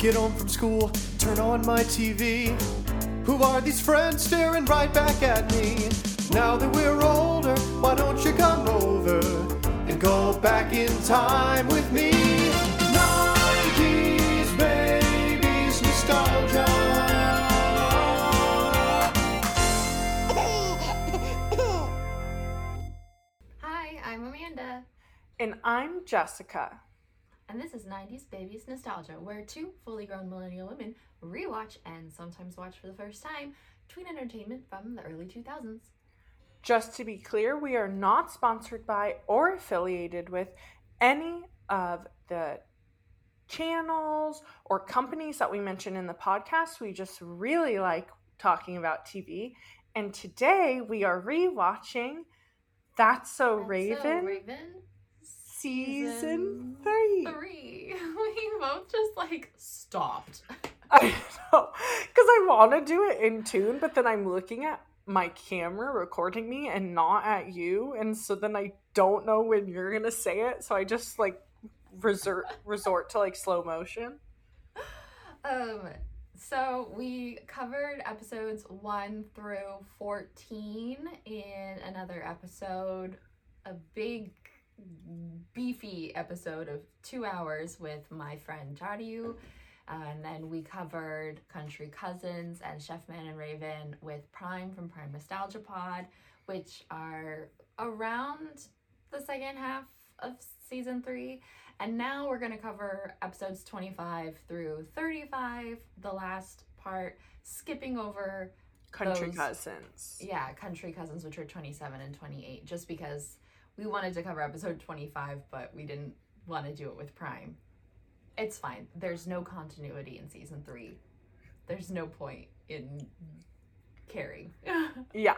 Get home from school, turn on my TV. Who are these friends staring right back at me? Now that we're older, why don't you come over and go back in time with me? 90s babies nostalgia. Hi, I'm Amanda, And I'm Jessica. And this is 90s Babies Nostalgia, where two fully grown millennial women rewatch and sometimes watch for the first time tween entertainment from the early 2000s. Just to be clear, we are not sponsored by or affiliated with any of the channels or companies that we mention in the podcast. We just really like talking about TV. And today we are rewatching That's So That's Raven, So Raven season season three. three. We both just like stopped. I know, because I want to do it in tune, but then I'm looking at my camera recording me and not at you, and so then I don't know when you're gonna say it, so I just like resort resort to like slow motion. Um, so we covered episodes 1 through 14 in another episode, a big beefy episode of 2 hours with my friend Jadiu. Uh, and then we covered Country Cousins and Chef Man and Raven with Prime from Prime Nostalgia Pod, which are around the second half of season 3. And now we're going to cover episodes 25 through 35, the last part, skipping over, Country Those- cousins. yeah, Country Cousins, which are 27 and 28, just because we wanted to cover episode 25, but we didn't want to do it with Prime. It's fine. There's no continuity in season 3. There's no point in caring. Yeah,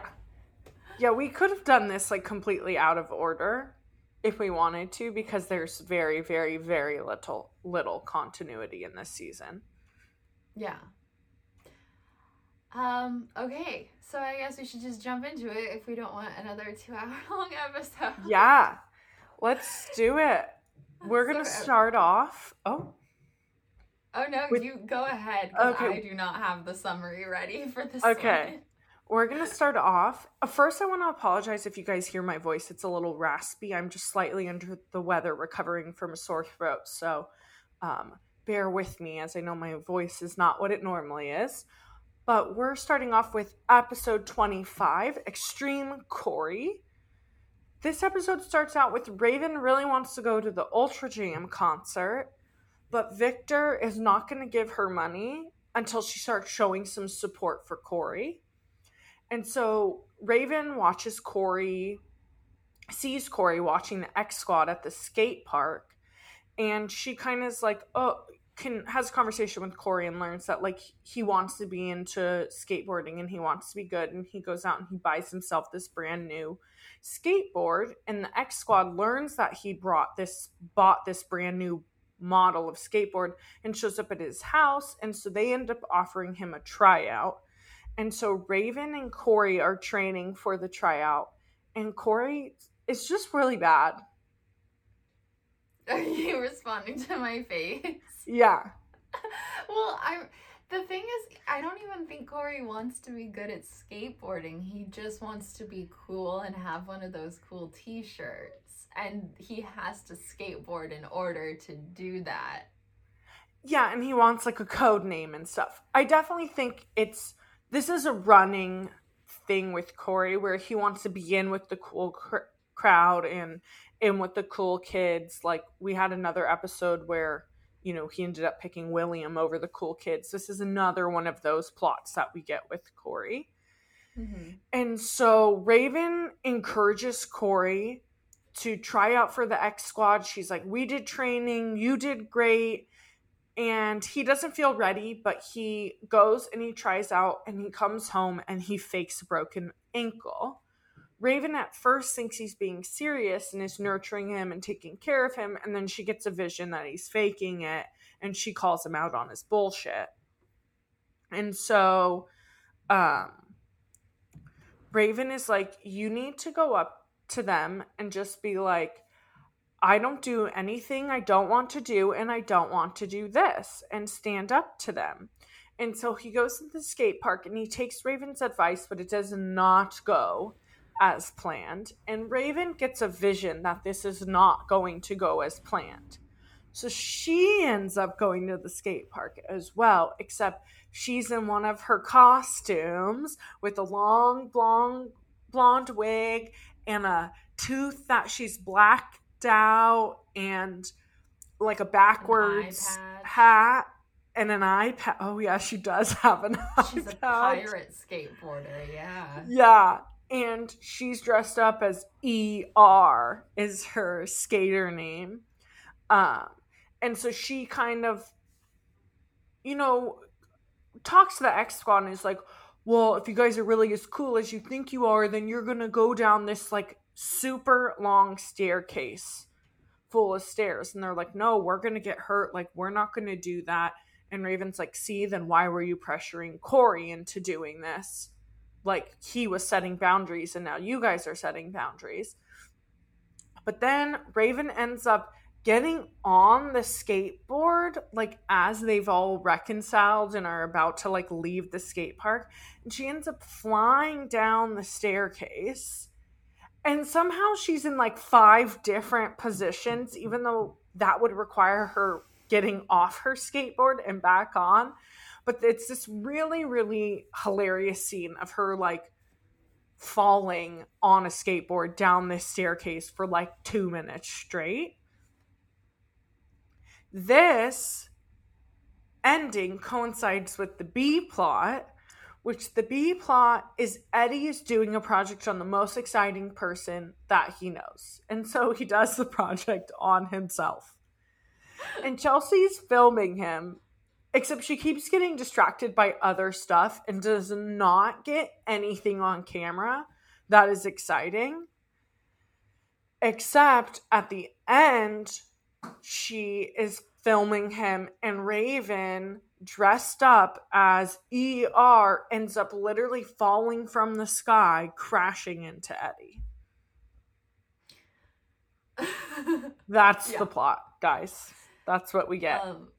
yeah, we could have done this like completely out of order if we wanted to, because there's very, very, very little little continuity in this season. yeah. Um, okay. So I guess we should just jump into it if we don't want another 2 hour long episode. Yeah, let's do it. We're gonna So- start off. Oh, Oh no, With- you go ahead Okay. I do not have the summary ready for this. Okay. we're gonna start off. Uh, First, I want to apologize if you guys hear my voice. It's a little raspy. I'm just slightly under the weather, recovering from a sore throat. So, um, bear with me, as I know my voice is not what it normally is. But we're starting off with episode 25, Extreme Cory. This episode starts out with Raven really wants to go to the Ultra Jam concert, but Victor is not going to give her money until she starts showing some support for Cory. And so Raven watches Cory, sees Cory watching the X Squad at the skate park, and she kind of is like, oh, can has a conversation with Cory and learns that like he wants to be into skateboarding and he wants to be good, and he goes out and he buys himself this brand new skateboard, and the X Squad learns that he brought this bought this brand new model of skateboard and shows up at his house, and so they end up offering him a tryout. And so Raven and Cory are training for the tryout, and Cory is just really bad. Are you responding to my face? Yeah. well, I'm. The thing is, I don't even think Cory wants to be good at skateboarding. He just wants to be cool and have one of those cool T-shirts, and he has to skateboard in order to do that. Yeah, and he wants like a code name and stuff. I definitely think it's this is a running thing with Cory where he wants to be in with the cool cr- crowd and in with the cool kids. Like we had another episode where you know he ended up picking William over the cool kids. This is another one of those plots that we get with Cory. Mm-hmm. And so Raven encourages Cory to try out for the X Squad. She's like, We did training, you did great. And he doesn't feel ready, but he goes and he tries out and he comes home and he fakes a broken ankle. Raven at first thinks he's being serious and is nurturing him and taking care of him. And then she gets a vision that he's faking it and she calls him out on his bullshit. And so, um, Raven is like, you need to go up to them and just be like, I don't do anything I don't want to do, and I don't want to do this, and stand up to them. And so he goes to the skate park and he takes Raven's advice, but it does not go as planned. And Raven gets a vision that this is not going to go as planned. So she ends up going to the skate park as well, except she's in one of her costumes with a long blonde blonde wig and a tooth that she's blacked out and like a backwards hat and an iPad. Oh yeah, she does have an She's a pirate skateboarder, yeah. Yeah. And she's dressed up as ER is her skater name. Um and so she kind of you know talks to the X squad and is like, well, if you guys are really as cool as you think you are, then you're gonna go down this like super long staircase full of stairs. And they're like, no, we're gonna get hurt. Like, we're not gonna do that. And Raven's like, see, then why were you pressuring Cory into doing this? Like, he was setting boundaries, and now you guys are setting boundaries. But then Raven ends up getting on the skateboard like as they've all reconciled and are about to like leave the skate park and she ends up flying down the staircase and somehow she's in like five different positions even though that would require her getting off her skateboard and back on but it's this really really hilarious scene of her like falling on a skateboard down this staircase for like 2 minutes straight this ending coincides with the B plot, which the B plot is Eddie is doing a project on the most exciting person that he knows. And so he does the project on himself. And Chelsea's filming him, except she keeps getting distracted by other stuff and does not get anything on camera that is exciting. Except at the end, she is filming him and Raven dressed up as ER ends up literally falling from the sky crashing into Eddie. That's yeah. the plot, guys. That's what we get. Um,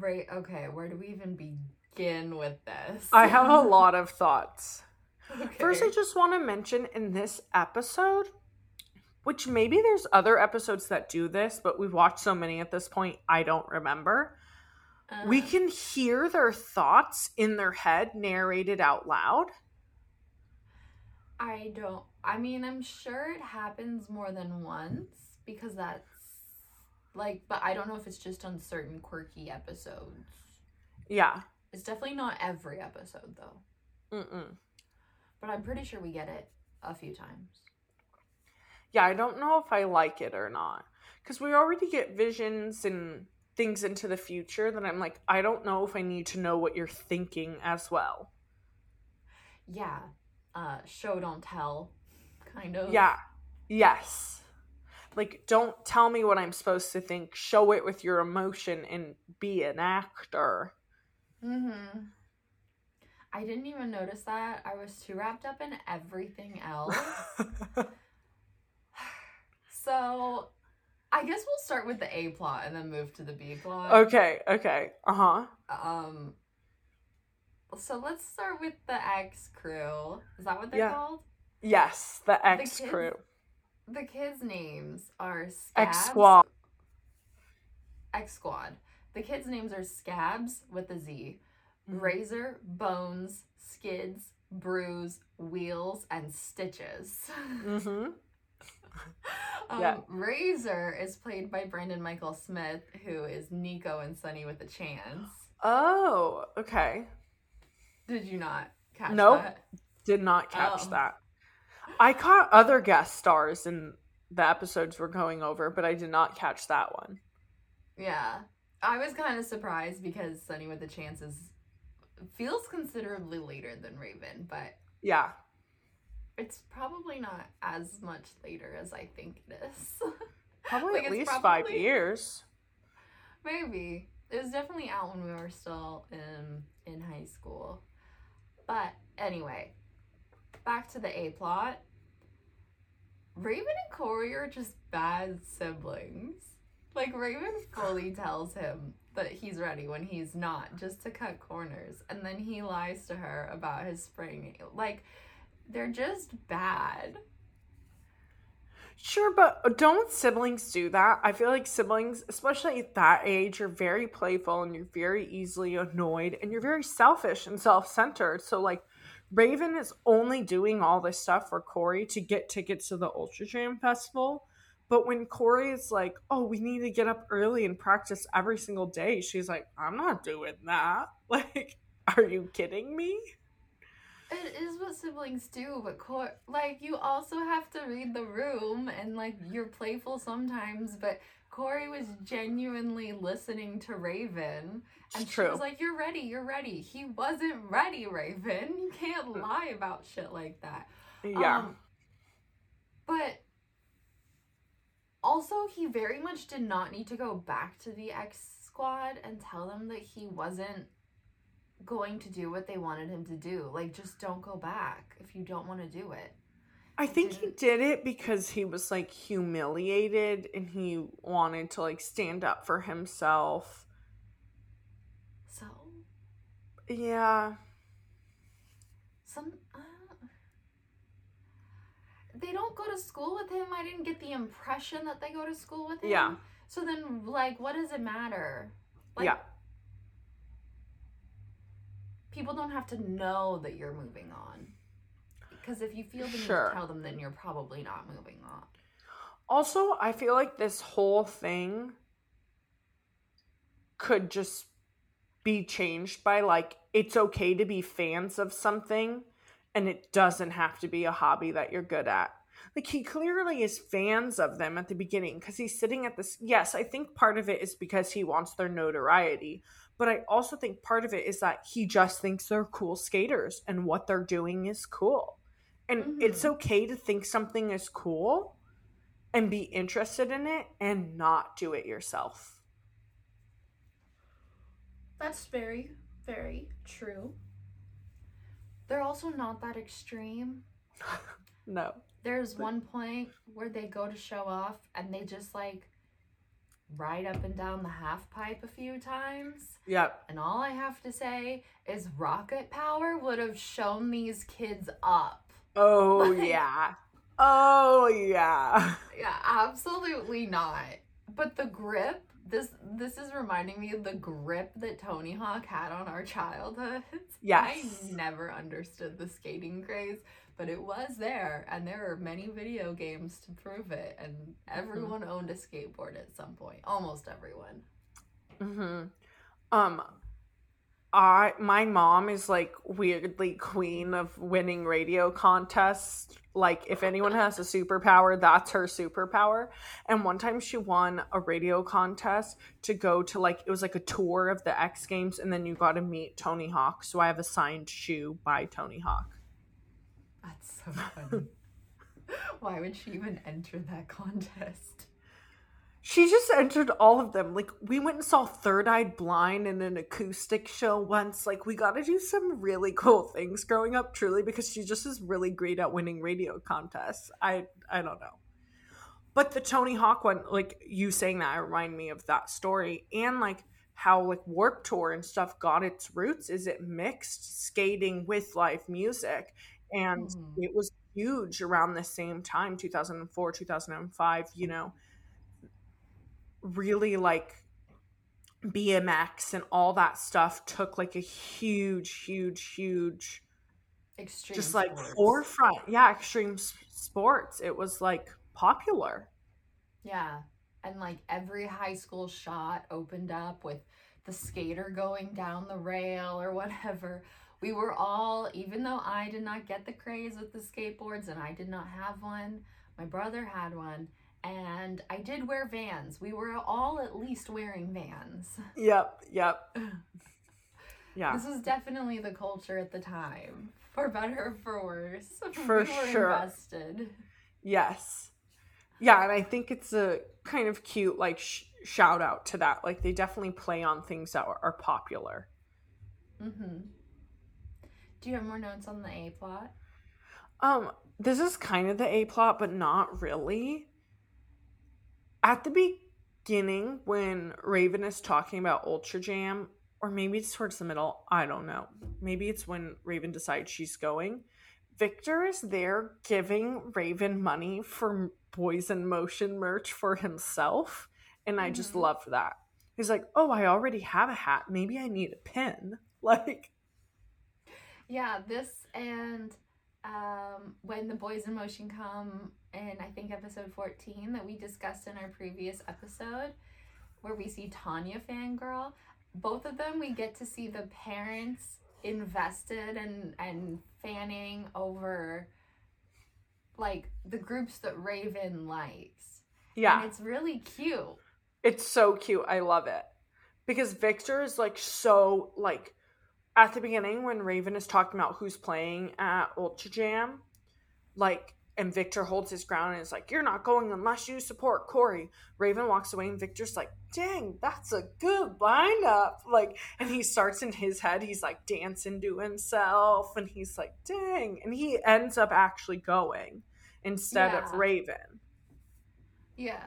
right, okay, where do we even begin with this? I have a lot of thoughts. Okay. First, I just want to mention in this episode, which maybe there's other episodes that do this, but we've watched so many at this point, I don't remember. Uh, we can hear their thoughts in their head narrated out loud. I don't, I mean, I'm sure it happens more than once because that's like, but I don't know if it's just on certain quirky episodes. Yeah. It's definitely not every episode though. Mm-mm. But I'm pretty sure we get it a few times yeah, I don't know if I like it or not. Because we already get visions and things into the future that I'm like, I don't know if I need to know what you're thinking as well. Yeah. Uh, show, don't tell, kind of. Yeah. Yes. Like, don't tell me what I'm supposed to think. Show it with your emotion and be an actor. Mm hmm. I didn't even notice that. I was too wrapped up in everything else. So I guess we'll start with the A plot and then move to the B plot. Okay, okay. Uh-huh. Um so let's start with the X crew. Is that what they're yeah. called? Yes, the X the crew. The kids' names are Scabs. X Squad. X Squad. The kids' names are Scabs with a Z, mm-hmm. Razor, Bones, Skids, Bruise, Wheels, and Stitches. Mm-hmm. Um, yeah. Razor is played by Brandon Mychal Smith, who is Nico and Sunny with a Chance. Oh, okay. Did you not catch nope, that? Did not catch oh. that. I caught other guest stars in the episodes we're going over, but I did not catch that one. Yeah. I was kind of surprised because Sunny with the Chances feels considerably later than Raven, but yeah, it's probably not as much later as I think it is. Probably like at least probably, five years. Maybe. It was definitely out when we were still in in high school. But anyway, back to the A plot. Raven and Cory are just bad siblings. Like Raven fully tells him that he's ready when he's not, just to cut corners, and then he lies to her about his spring. Like they're just bad. Sure, but don't siblings do that? I feel like siblings, especially at that age, are very playful and you're very easily annoyed and you're very selfish and self centered. So, like, Raven is only doing all this stuff for Cory to get tickets to the Ultra Jam Festival. But when Cory is like, oh, we need to get up early and practice every single day, she's like, I'm not doing that. Like, are you kidding me? It is what siblings do, but Cor- like you also have to read the room and like you're playful sometimes, but Cory was genuinely listening to Raven and It's she true. was like, You're ready, you're ready. He wasn't ready, Raven. You can't lie about shit like that. Yeah. Um, but also, he very much did not need to go back to the X squad and tell them that he wasn't going to do what they wanted him to do. Like, just don't go back if you don't want to do it. I think he didn't- it because he was like humiliated and he wanted to like stand up for himself. So, Yeah. some. Uh, they don't go to school with him. I didn't get the impression that they go to school with him. Yeah. So then, like, what does it matter? Like, yeah. people don't have to know that you're moving on. Because if you feel the need Sure. to tell them, then you're probably not moving on. Also, I feel like this whole thing could just be changed by like it's okay to be fans of something and it doesn't have to be a hobby that you're good at. Like he clearly is fans of them at the beginning because he's sitting at this. Yes, I think part of it is because he wants their notoriety, but I also think part of it is that he just thinks they're cool skaters and what they're doing is cool. And it's mm-hmm. okay to think something is cool and be interested in it and not do it yourself. That's very, very true. They're also not that extreme. No. There's one point where they go to show off and they just like ride up and down the half pipe a few times. Yep. And all I have to say is rocket power would have shown these kids up. Oh Like- yeah. Oh yeah. Yeah, absolutely not. But the grip, this this is reminding me of the grip that Tony Hawk had on our childhood. Yes. I never understood the skating craze, but it was there, and there are many video games to prove it. And everyone owned a skateboard at some point. Almost everyone. Mhm. Um I my mom is like weirdly queen of winning radio contests. Like if anyone has a superpower, that's her superpower. And one time she won a radio contest to go to like it was like a tour of the X Games and then you got to meet Tony Hawk. So I have a signed shoe by Tony Hawk. That's so funny. Why would she even enter that contest? She just entered all of them. Like we went and saw Third Eye Blind in an acoustic show once. Like we got to do some really cool things growing up, truly, because she just is really great at winning radio contests. I I don't know, but the Tony Hawk one, like you saying that, remind me of that story and like how like Warped Tour and stuff got its roots. Is it mixed skating with live music, and Mhm. it was huge around the same time, two thousand and four, two thousand and five. You know really like BMX and all that stuff took like a huge, huge, huge, Extreme. just like sports. forefront. Yeah, extreme sports. It was like popular. Yeah. And like every high school shot opened up with the skater going down the rail or whatever. We were all, even though I did not get the craze with the skateboards and I did not have one, my brother had one. And I did wear vans. We were all at least wearing vans. Yep, yep. Yeah. This was definitely the culture at the time, for better or for worse. For we sure. invested. Yes. Yeah, and I think it's a kind of cute like sh- shout out to that. Like they definitely play on things that are, are popular. hmm Do you have more notes on the A plot? Um, this is kind of the A plot, but not really. At the beginning, when Raven is talking about Ultra Jam, or maybe it's towards the middle, I don't know. Maybe it's when Raven decides she's going. Victor is there giving Raven money for Boys in Motion merch for himself. And I just Mhm. love that. He's like, oh, I already have a hat. Maybe I need a pin. Like, Yeah, this and um, when the boys in motion come in, I think episode 14 that we discussed in our previous episode, where we see Tanya fangirl. Both of them, we get to see the parents invested and and fanning over like the groups that Raven likes. yeah. And it's really cute. It's so cute. I love it. Because Victor is like so like at the beginning when Raven is talking about who's playing at Ultra Jam, like and Victor holds his ground and is like, You're not going unless you support Cory. Raven walks away and Victor's like, Dang, that's a good lineup. Like and he starts in his head, he's like dancing to himself and he's like, dang. And he ends up actually going instead of Raven. Yeah.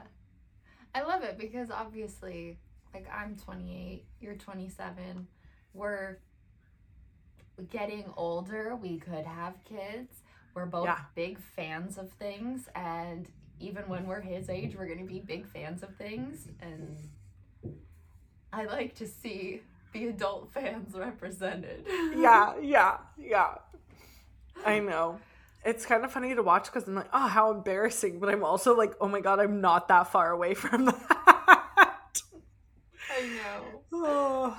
I love it because obviously, like, I'm 28, you're 27. We're getting older. We could have kids. We're both Yeah. big fans of things. And even when we're his age, we're going to be big fans of things. And I like to see the adult fans represented. yeah, yeah, yeah. I know. It's kind of funny to watch because I'm like, oh, how embarrassing. But I'm also like, oh my god, I'm not that far away from that. I know. oh,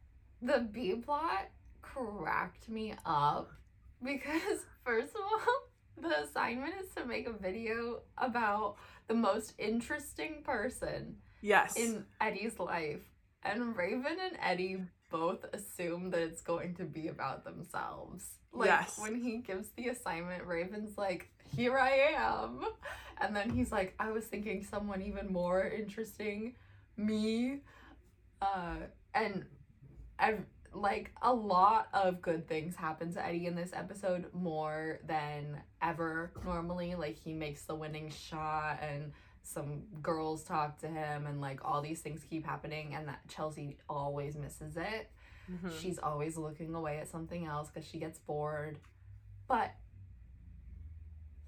the B plot cracked me up because first of all, the assignment is to make a video about the most interesting person yes. in Eddie's life. And Raven and Eddie both assume that it's going to be about themselves. Like Yes. when he gives the assignment, Raven's like, Here I am. And then he's like, I was thinking someone even more interesting, me. Uh and I've like a lot of good things happen to Eddie in this episode more than ever normally. Like he makes the winning shot and some girls talk to him and like all these things keep happening and that Chelsea always misses it. Mhm. She's always looking away at something else because she gets bored. But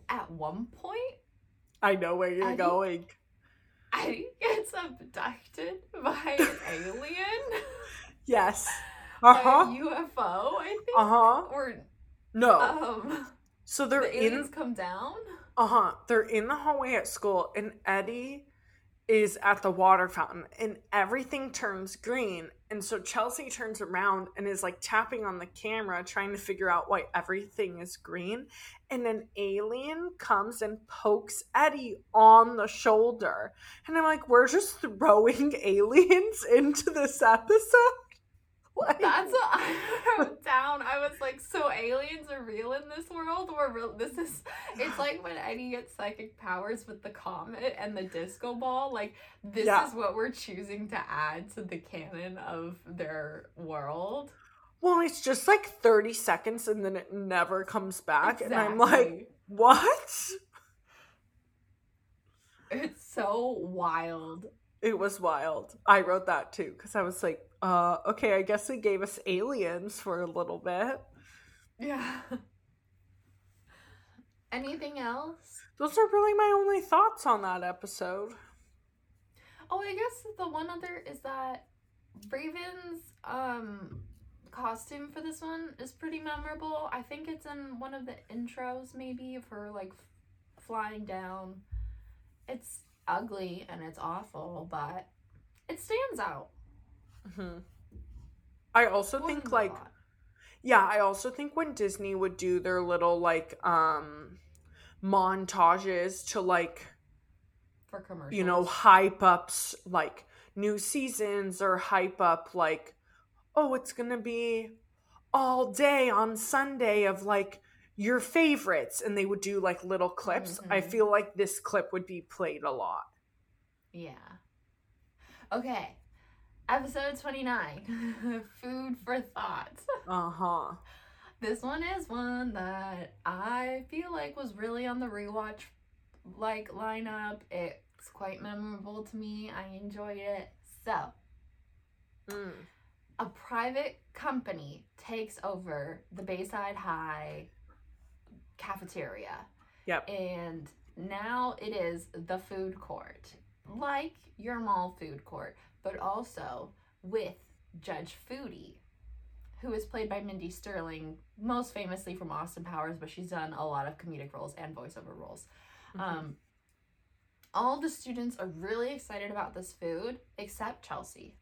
at one point, I know where you're Eddie? going. Eddie gets abducted by an alien, Yes. Uh by a huh. UFO, I think. Uh huh. Or No. um, so they're the in aliens come down. Uh huh. They're in the hallway at school, and Eddie is at the water fountain, and everything turns green. And so Chelsea turns around and is like tapping on the camera, trying to figure out why everything is green. And an alien comes and pokes Eddie on the shoulder. And I'm like, we're just throwing aliens into this episode? Like, That's what I wrote down. I was like, so aliens are real in this world? Or real? This is. It's like when Eddie gets psychic powers with the comet and the disco ball. Like this Yeah. is what we're choosing to add to the canon of their world. well, it's just like 30 seconds and then it never comes back. And I'm like, what? it's so wild. It was wild. I wrote that too because I was like, uh, okay, I guess they gave us aliens for a little bit. Yeah. Anything else? Those are really my only thoughts on that episode. Oh, I guess the one other is that Raven's um costume for this one is pretty memorable. I think it's in one of the intros maybe of her like f- flying down. It's ugly and it's awful, but it stands out. hmm I also think like yeah, I also think when Disney would do their little like um montages to like for commercials. you know hype ups like new seasons or hype up like oh it's gonna be all day on sunday of like your favorites and they would do like little clips i Mhm. feel like this clip would be played a lot Yeah. Okay. Episode 29. Food for thought. uh-huh this one is one that I feel like was really on the rewatch like lineup. It's quite memorable to me. I enjoyed it. So, Mm. a private company takes over the Bayside High cafeteria. Yep. And now it is the food court, like your mall food court, but also with Judge Foodie, who is played by Mindy Sterling, most famously from Austin Powers, but she's done a lot of comedic roles and voiceover roles. Um, all the students are really excited about this food except Chelsea.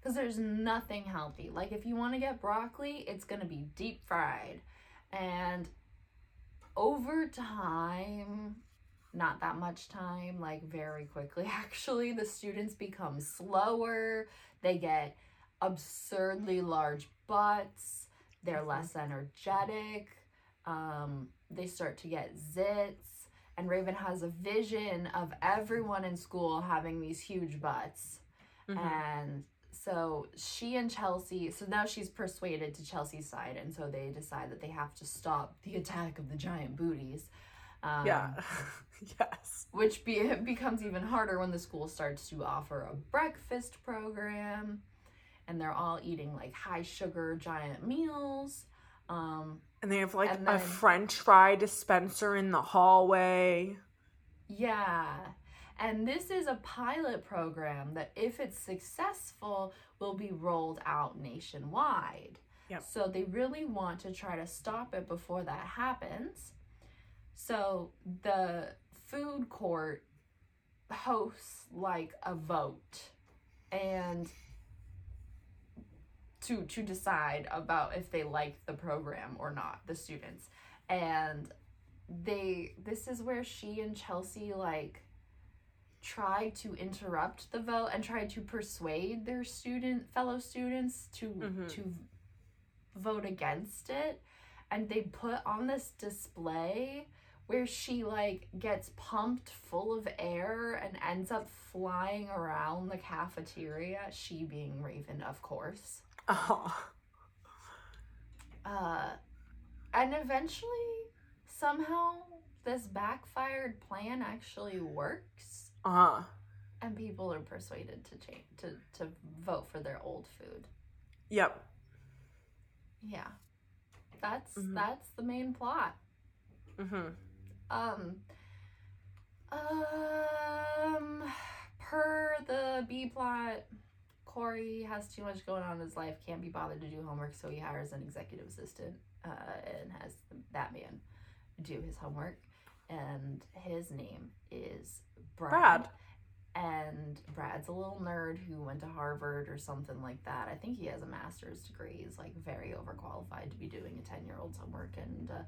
Because there's nothing healthy. Like, if you want to get broccoli, it's going to be deep fried. And over time, not that much time, like very quickly actually, the students become slower. They get absurdly large butts. They're less energetic. Um, they start to get zits. And Raven has a vision of everyone in school having these huge butts. Mhm. And so she and Chelsea, so now she's persuaded to Chelsea's side, and so they decide that they have to stop the attack of the giant booties. Um, yeah. yes. Which be- becomes even harder when the school starts to offer a breakfast program, and they're all eating like high sugar giant meals. Um, And they have like And a French fry dispenser in the hallway. Yeah. And this is a pilot program that, if it's successful, will be rolled out nationwide. Yep. So they really want to try to stop it before that happens. So the food court hosts like a vote and to to decide about if they like the program or not, the students. And they this is where she and Chelsea like try to interrupt the vote and try to persuade their student fellow students to Mhm. to vote against it and they put on this display where she like gets pumped full of air and ends up flying around the cafeteria she being Raven of course Oh. uh, and eventually, somehow, this backfired plan actually works, Uh. and people are persuaded to change to to vote for their old food. Yep. Yeah, that's Mhm. that's the main plot. Mhm. Um, um, per the B plot, Cory has too much going on in his life, can't be bothered to do homework, so he hires an executive assistant uh, and has that man do his homework. And his name is Brad. Brad. And Brad's a little nerd who went to Harvard or something like that. I think he has a master's degree. He's like very overqualified to be doing a 10 year old's homework. And uh,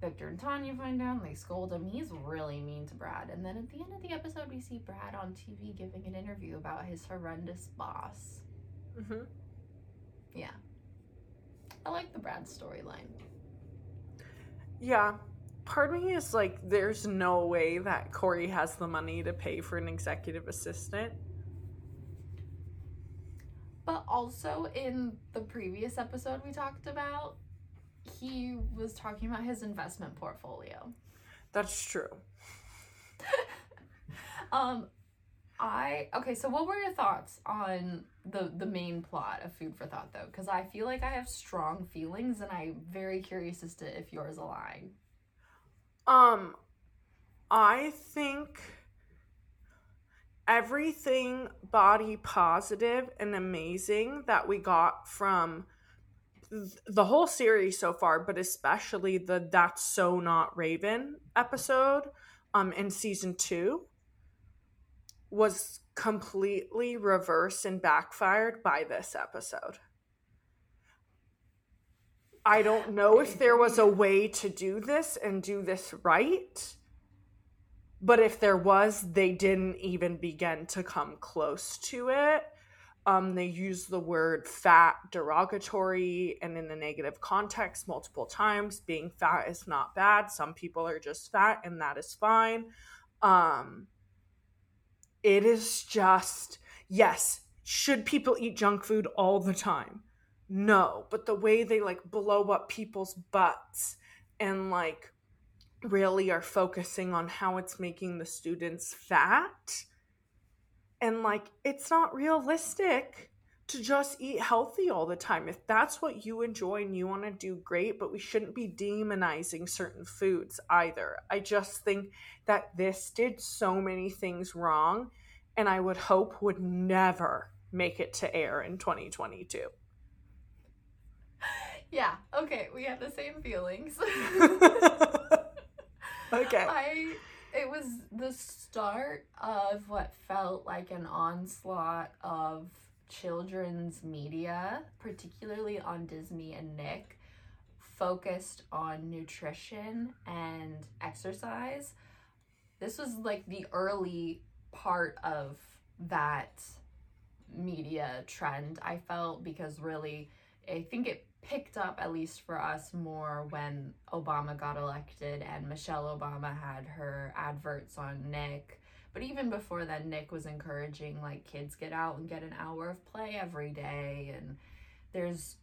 Victor and Tanya find out and they scold him. He's really mean to Brad. And then at the end of the episode, we see Brad on TV giving an interview about his horrendous boss. Mhm. Yeah. I like the Brad storyline. Yeah. Part of me is like, there's no way that Cory has the money to pay for an executive assistant. But also in the previous episode we talked about, he was talking about his investment portfolio. That's true. Um I okay, so what were your thoughts on the the main plot of Food for Thought though? Because I feel like I have strong feelings and I'm very curious as to if yours align. Um, I think everything body positive and amazing that we got from th- the whole series so far, but especially the That's So Not Raven episode um in season 2 was completely reversed and backfired by this episode. I don't know if there was a way to do this and do this right. But if there was, they didn't even begin to come close to it. Um, they used the word fat derogatory and in a negative context multiple times. Being fat is not bad. Some people are just fat, and that is fine. Um, it is just, yes, should people eat junk food all the time? No, but the way they like blow up people's butts and like really are focusing on how it's making the students fat and like it's not realistic to just eat healthy all the time. If that's what you enjoy and you want to do great, but we shouldn't be demonizing certain foods either. I just think that this did so many things wrong and I would hope would never make it to air in 2022. Yeah, okay, we have the same feelings. okay. I it was the start of what felt like an onslaught of children's media, particularly on Disney and Nick, focused on nutrition and exercise. This was like the early part of that media trend, I felt, because really, I think it picked up, at least for us, more when Obama got elected and Michelle Obama had her adverts on Nick. But even before then, Nick was encouraging like kids get out and get an hour of play every day. And there's,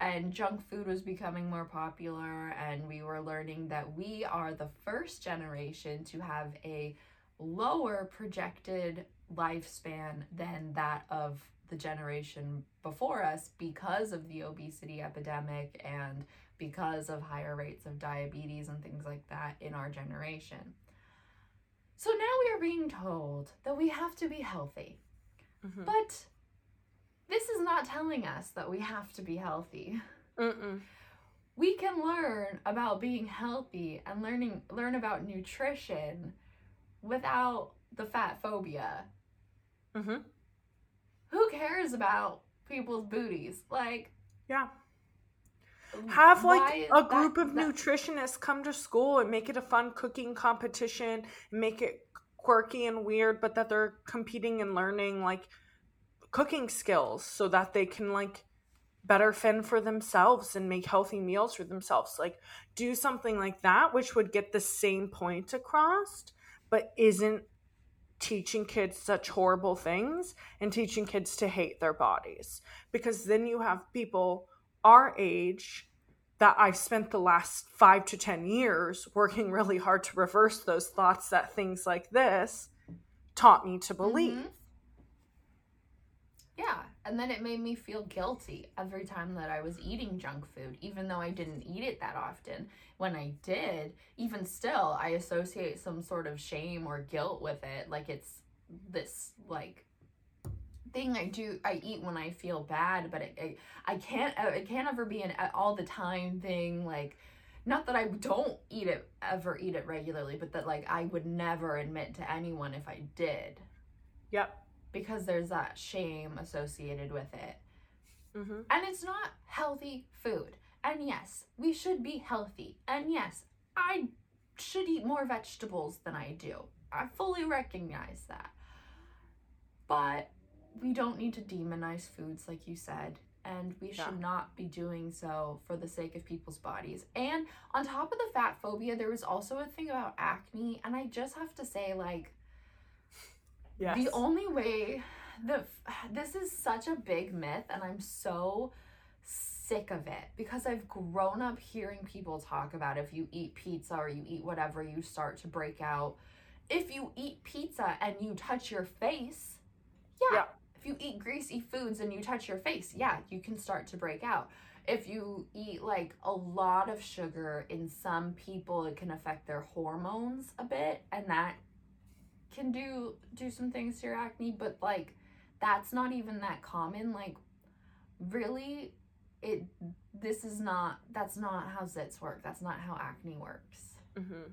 and junk food was becoming more popular. And we were learning that we are the first generation to have a lower projected lifespan than that of the generation before us because of the obesity epidemic and because of higher rates of diabetes and things like that in our generation. So now we are being told that we have to be healthy. Mhm. But this is not telling us that we have to be healthy. Mm-mm. We can learn about being healthy and learning learn about nutrition without the fat phobia. Mhm. Who cares about people's booties? Like Yeah. Have like a that- group of that- nutritionists come to school and make it a fun cooking competition make it quirky and weird, but that they're competing and learning like cooking skills so that they can like better fend for themselves and make healthy meals for themselves. Like do something like that, which would get the same point across, but isn't teaching kids such horrible things and teaching kids to hate their bodies. Because then you have people our age that I've spent the last five to 10 years working really hard to reverse those thoughts that things like this taught me to believe. Mhm. Yeah, and then it made me feel guilty every time that I was eating junk food, even though I didn't eat it that often. When I did, even still, I associate some sort of shame or guilt with it. Like it's this like thing I do I eat when I feel bad, but it, it I can't uh, it can't ever be an all the time thing. Like not that I don't eat it ever eat it regularly, but that like I would never admit to anyone if I did Yep. Because there's that shame associated with it. hmm And it's not healthy food. And yes, we should be healthy. And yes, I should eat more vegetables than I do. I fully recognize that. But we don't need to demonize foods, like you said. And we should not be doing so for the sake of people's bodies. And on top of the fat phobia, there was also a thing about acne. And I just have to say, like, Yes. the only way the this is such a big myth and I'm so sick of it because I've grown up hearing people talk about if you eat pizza or you eat whatever you start to break out. If you eat pizza and you touch your face, yeah. Yeah. If you eat greasy foods and you touch your face, yeah, you can start to break out. If you eat like a lot of sugar in some people it can affect their hormones a bit and that can do do some things to your acne but like that's not even that common. Like really it this is not that's not how zits work. That's not how acne works. Hmm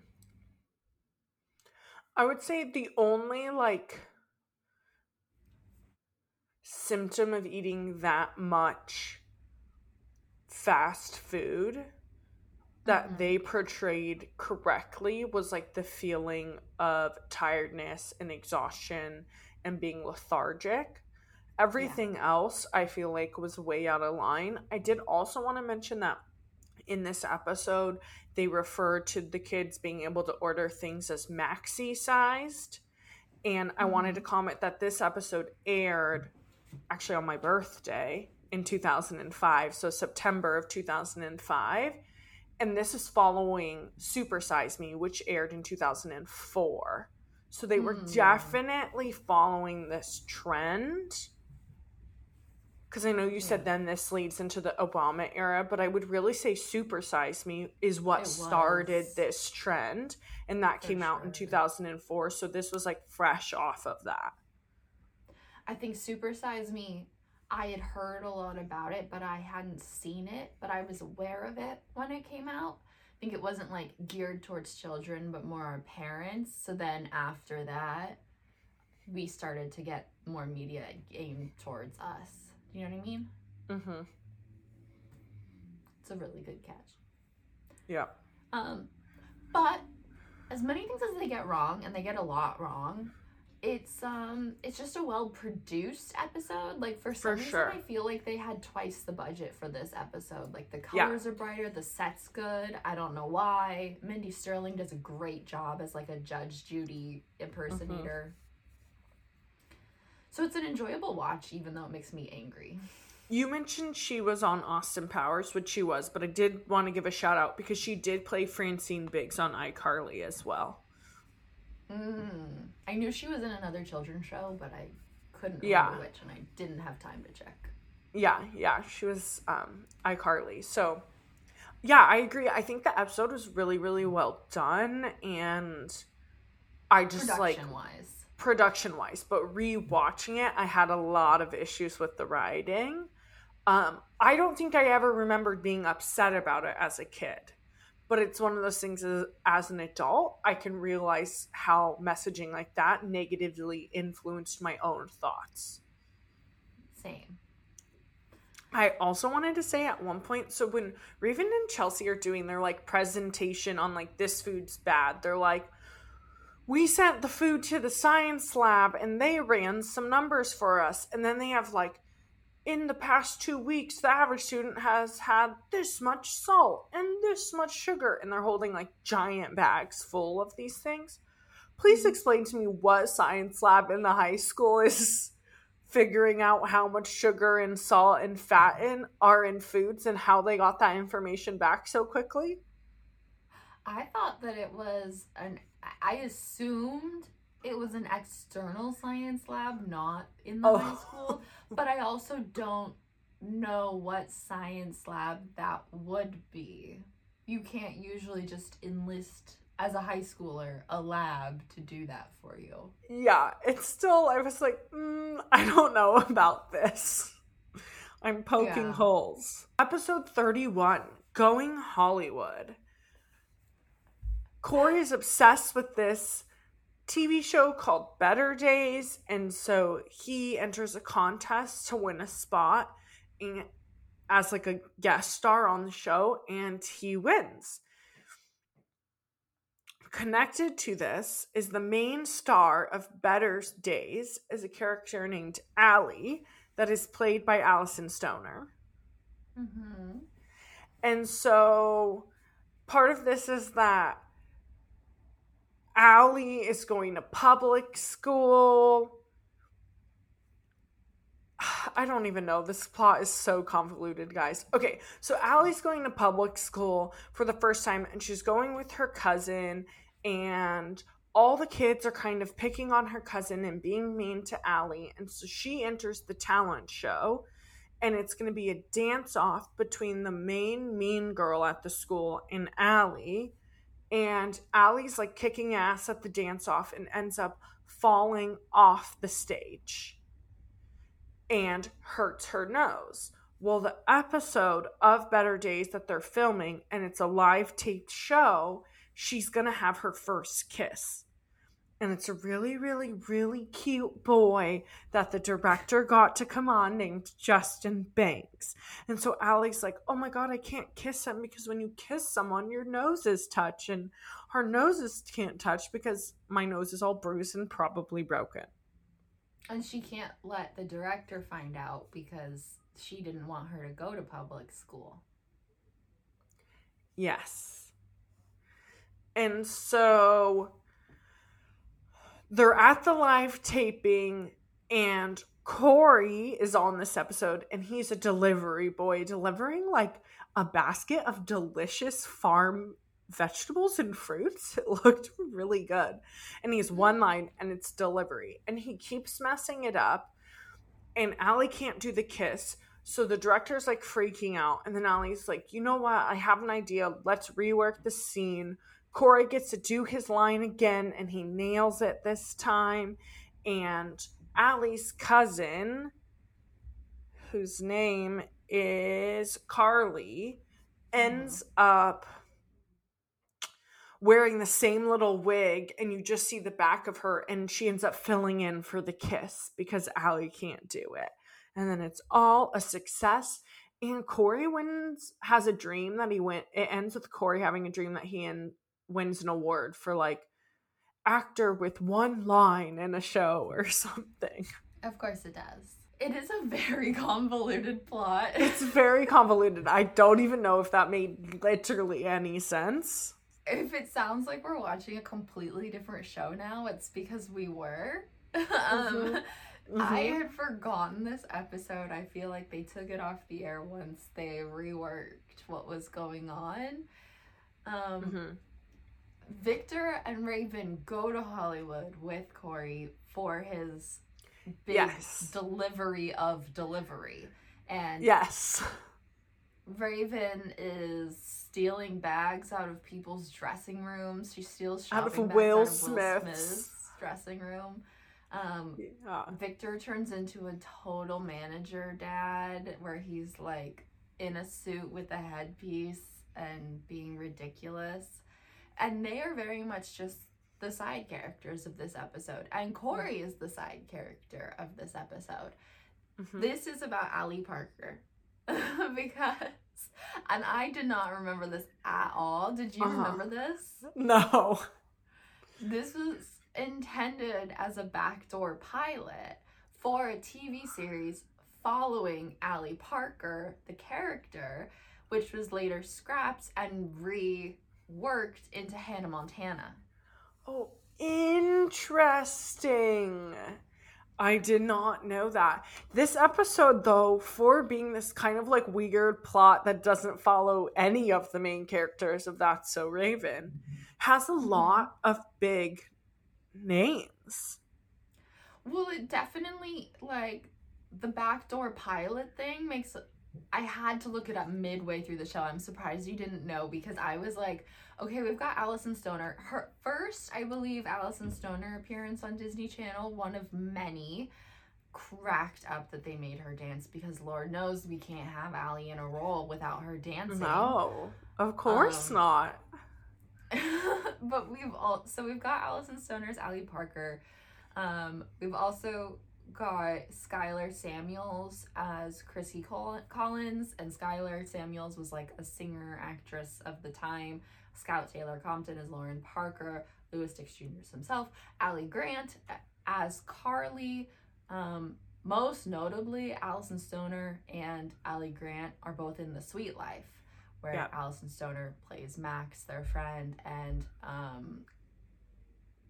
I would say the only like symptom of eating that much fast food that Mhm. they portrayed correctly was like the feeling of tiredness and exhaustion and being lethargic. Everything else I feel like was way out of line. I did also want to mention that in this episode, they refer to the kids being able to order things as maxi sized. And I wanted to comment that this episode aired actually on my birthday, in 2005, so September of 2005. And this is following Super Size Me, which aired in 2004. So they were Hmm. definitely following this trend. Because I know you said then this leads into the Obama era, but I would really say Super Size Me is what started this trend. And that For came out in 2004. So this was like fresh off of that. I think Super Size Me, I had heard a lot about it, but I hadn't seen it, but I was aware of it when it came out. I think it wasn't like geared towards children, but more our parents. So then after that, we started to get more media aimed towards us. You know what I mean? Mm-hmm. It's a really good catch. Yeah. Um, but as many things as they get wrong, and they get a lot wrong, it's um it's just a well produced episode. Like for some For reason, sure. I feel like they had twice the budget for this episode. Like the Yeah. colors are brighter, the set's good. I don't know why. Mindy Sterling does a great job as like a Judge Judy impersonator. So it's an enjoyable watch, even though it makes me angry. You mentioned she was on Austin Powers, which she was, but I did want to give a shout out because she did play Francine Briggs on iCarly as well. Mm. I knew she was in another children's show, but I couldn't remember Yeah. which, and I didn't have time to check. Yeah, yeah, she was um iCarly. So, yeah, I agree. I think the episode was really, really well done, and I just like Production wise, production wise, but rewatching it, I had a lot of issues with the writing. Um, I don't think I ever remembered being upset about it as a kid, but it's one of those things as, as an adult, I can realize how messaging like that negatively influenced my own thoughts. same. I also wanted to say at one point, so when Raven and Chelsea are doing their like presentation on like this food's bad, they're like, we sent the food to the science lab and they ran some numbers for us. And then they have like, in the past two weeks, the average student has had this much salt and this much sugar. And they're holding like giant bags full of these things. Please mm-hmm. explain to me what science lab in the high school is figuring out how much sugar and salt and fat in are in foods and how they got that information back so quickly. I thought that it was an. I assumed it was an external science lab, not in the Oh. high school. But I also don't know what science lab that would be. You can't usually just enlist as a high schooler a lab to do that for you. Yeah, it's still, I was like, mm, I don't know about this. I'm poking Yeah. holes. Episode 31 Going Hollywood. Cory is obsessed with this TV show called Better Days, and so he enters a contest to win a spot as like a guest star on the show, and he wins. Connected to this is the main star of Better Days is a character named Allie that is played by Alyson Stoner. Mm-hmm. And so part of this is that Allie is going to public school. I don't even know. This plot is so convoluted, guys. Okay, so Allie's going to public school for the first time, and she's going with her cousin, and all the kids are kind of picking on her cousin and being mean to Allie. And so she enters the talent show and it's going to be a dance off between the main mean girl at the school and Allie. And Allie's like kicking ass at the dance off and ends up falling off the stage and hurts her nose. Well, the episode of Better Days that they're filming, and it's a live taped show, she's to have her first kiss. And it's a really, really, really cute boy that the director got to come on named Justin Banks. And so Allie's like, oh my God, I can't kiss him because when you kiss someone, your noses touch. And her noses can't touch because my nose is all bruised and probably broken. And she can't let the director find out because she didn't want her to go to public school. Yes. And so they're at the live taping, and Cory is on this episode and he's a delivery boy delivering like a basket of delicious farm vegetables and fruits. It looked really good. And he's one line and it's delivery. And he keeps messing it up. And Allie can't do the kiss. So the director's like freaking out. And then Allie's like, you know what? I have an idea. Let's rework the scene. Cory gets to do his line again and he nails it this time. And Allie's cousin, whose name is Carly, ends up wearing the same little wig and you just see the back of her and she ends up filling in for the kiss because Allie can't do it. And then it's all a success. And Cory wins has a dream that he went it ends with Cory having a dream that he and wins an award for like actor with one line in a show or something. Of course it does. It is a very convoluted plot. It's very convoluted. I don't even know if that made literally any sense. if it sounds like we're watching a completely different show now, it's because we were. um, I Mhm. had forgotten this episode. I feel like they took it off the air once they reworked what was going on. Um, Mhm. Victor and Raven go to Hollywood with Cory for his big Yes. delivery of delivery. And Yes. Raven is stealing bags out of people's dressing rooms. She steals Out of bags Will out of Will Smith's. Smith's dressing room. Um, Yeah. Victor turns into a total manager dad where he's like in a suit with a headpiece and being ridiculous. And they are very much just the side characters of this episode. And Cory is the side character of this episode. Mhm. This is about Ali Parker. because, and I did not remember this at all. Did you Uh-huh. remember this? No. This was intended as a backdoor pilot for a TV series following Ali Parker, the character, which was later scrapped and reworked into Hannah Montana. Oh, interesting. I did not know that. This episode, though, for being this kind of like weird plot that doesn't follow any of the main characters of That's So Raven, has a mm-hmm. lot of big names. Well, it definitely like the backdoor pilot thing makes I had to look it up midway through the show. I'm surprised you didn't know because I was like, okay, we've got Alyson Stoner. Her first, I believe, Alyson Stoner appearance on Disney Channel, one of many, cracked up that they made her dance because Lord knows we can't have Allie in a role without her dancing. No, of course Um, not. but we've all so we've got Alyson Stoner's Ali Parker. Um, we've also got Skyler Samuels as Chrissy Col- Collins, and Skyler Samuels was like a singer actress of the time. Scout Taylor Compton as Lauren Parker, Louis Dix Jr. as himself, Allie Grant as Carly. Um, most notably, Alyson Stoner and Allie Grant are both in The Suite Life, where Yeah. Alyson Stoner plays Max, their friend, and um,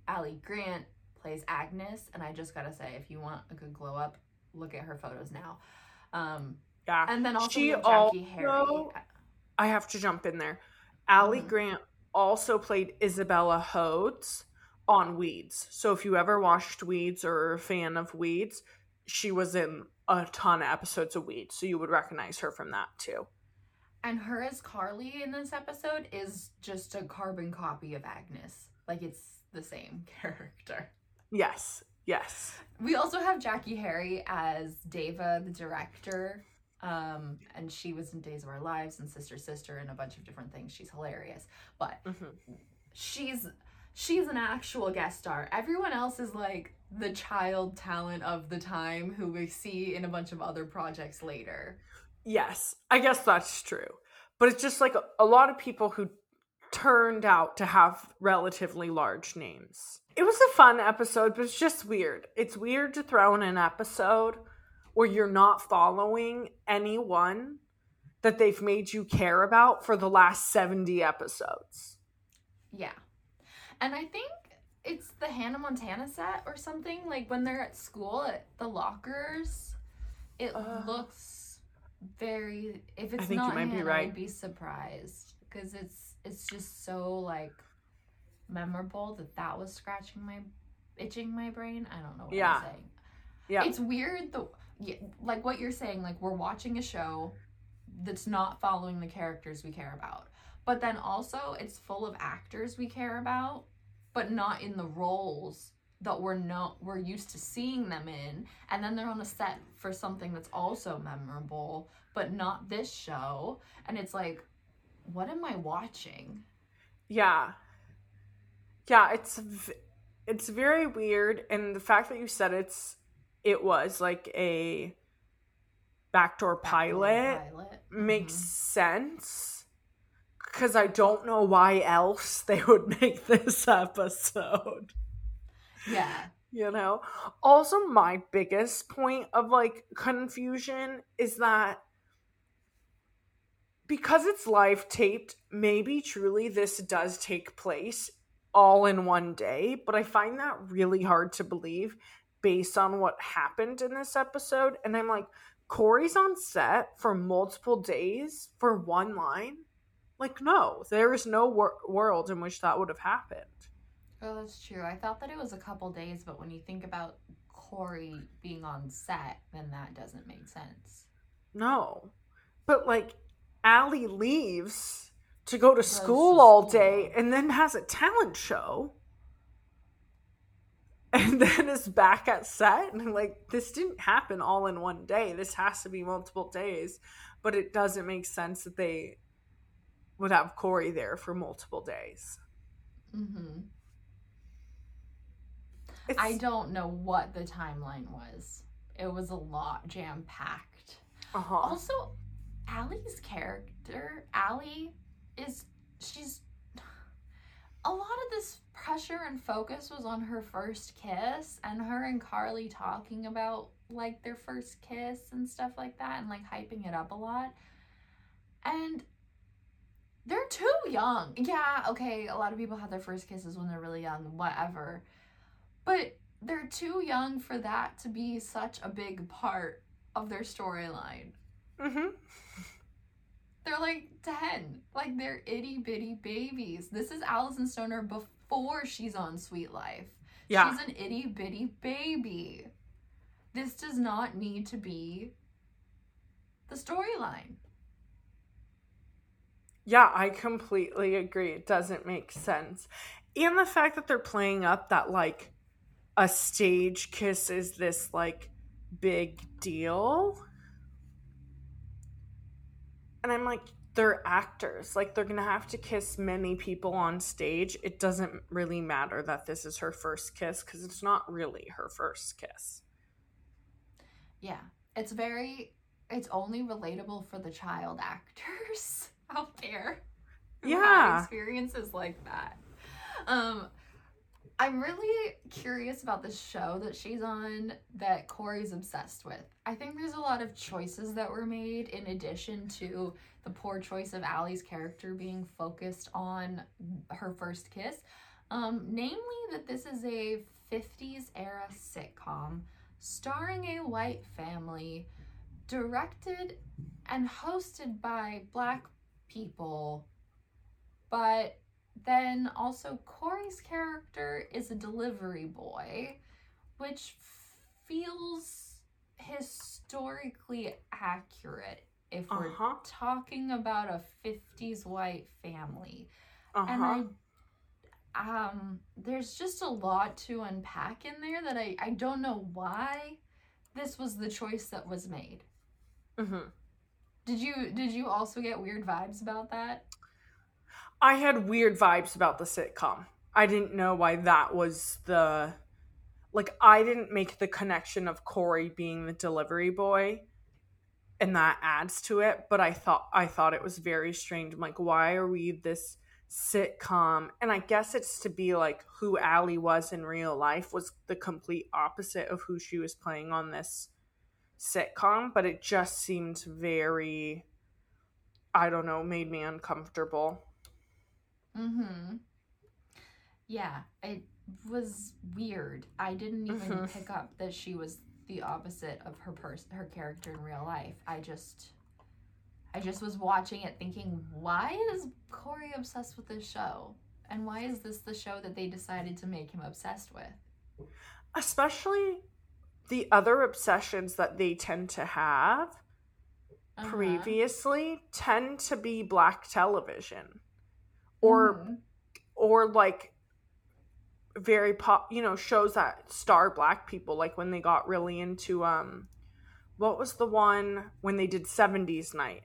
Allie Grant plays Agnes. And I just gotta say, if you want a good glow up, look at her photos now. Um, Yeah. and then also She Jackée Harry. I have to jump in there. Allie Mhm. Grant also played Isabelle Hodes on Weeds. So if you ever watched Weeds or are a fan of Weeds, she was in a ton of episodes of Weeds. So you would recognize her from that too. And her as Carly in this episode is just a carbon copy of Agnes. Like it's the same character. Yes. Yes. We also have Jackée Harry as Deva, the director. Um, and she was in Days of Our Lives and Sister Sister and a bunch of different things. She's hilarious. But Mhm. she's she's an actual guest star. Everyone else is like the child talent of the time who we see in a bunch of other projects later. Yes. I guess that's true. But it's just like a, a lot of people who turned out to have relatively large names. It was a fun episode, but it's just weird. It's weird to throw in an episode where you're not following anyone that they've made you care about for the last 70 episodes. Yeah. And I think it's the Hannah Montana set or something. Like when they're at school at the lockers, it Uh. looks very. If it's think you not might be Hannah, right. I'd be surprised because it's it's just so like memorable that that was scratching my, itching my brain. I don't know what Yeah. I'm saying. Yeah. It's weird the like what you're saying. Like we're watching a show that's not following the characters we care about, but then also it's full of actors we care about, but not in the roles that we're not we're used to seeing them in. And then they're on a set for something that's also memorable, but not this show. And it's like, what am I watching? Yeah. Yeah, it's v- it's very weird and the fact that you said it's it was like a backdoor pilot Pilot. makes Mhm. sense cuz I don't know why else they would make this episode. Yeah. You know? Also my biggest point of like confusion is that because it's live taped, maybe truly this does take place all in one day, but I find that really hard to believe based on what happened in this episode. And I'm like, Cory's on set for multiple days for one line? Like, no, there is no wor- world in which that would have happened. Oh, that's true. I thought that it was a couple days, but when you think about Cory being on set, then that doesn't make sense. No. But like Allie leaves to go to school all day and then has a talent show. And then is back at set and I'm like this didn't happen all in one day. This has to be multiple days. But it doesn't make sense that they would have Cory there for multiple days. Mm-hmm. I don't know what the timeline was. It was a lot jam packed. uh-huh. Also, Allie's character, Allie, is she's a lot of this pressure and focus was on her first kiss and her and Carly talking about like their first kiss and stuff like that and like hyping it up a lot. And they're too young. Yeah, okay, a lot of people have their first kisses when they're really young, whatever. But they're too young for that to be such a big part of their storyline. Hmm They're like 10. Like they're itty bitty babies. This is Alyson Stoner before she's on Suite Life. Yeah. She's an itty bitty baby. This does not need to be the storyline. Yeah, I completely agree. It doesn't make sense. And the fact that they're playing up that like a stage kiss is this like big deal. And I'm like, they're actors. Like they're gonna have to kiss many people on stage. It doesn't really matter that this is her first kiss because it's not really her first kiss. Yeah. It's very it's only relatable for the child actors out there. who have Yeah. experiences like that. Um I'm really curious about the show that she's on that Cory's obsessed with. I think there's a lot of choices that were made in addition to the poor choice of Allie's character being focused on her first kiss. Um, namely, that this is a 50s era sitcom starring a white family, directed and hosted by black people, but then also Cory's character is a delivery boy, which feels historically accurate if we're Uh-huh. talking about a 50s white family. Uh And huh. I um there's just a lot to unpack in there that I I don't know why this was the choice that was made. hmm Did you did you also get weird vibes about that? I had weird vibes about the sitcom. I didn't know why that was the like I didn't make the connection of Cory being the delivery boy and that adds to it, but I thought I thought it was very strange. I'm like, why are we this sitcom? And I guess it's to be like who Allie was in real life was the complete opposite of who she was playing on this sitcom, but it just seemed very I don't know, made me uncomfortable. Mm-hmm. Yeah, it was weird. I didn't even Mhm. pick up that she was the opposite of her person, her character in real life. I just, I just was watching it thinking, why is Cory obsessed with this show, and why is this the show that they decided to make him obsessed with? Especially the other obsessions that they tend to have Uh-huh. previously tend to be black television or Mhm. or like very pop you know shows that star black people like when they got really into um what was the one when they did 70s night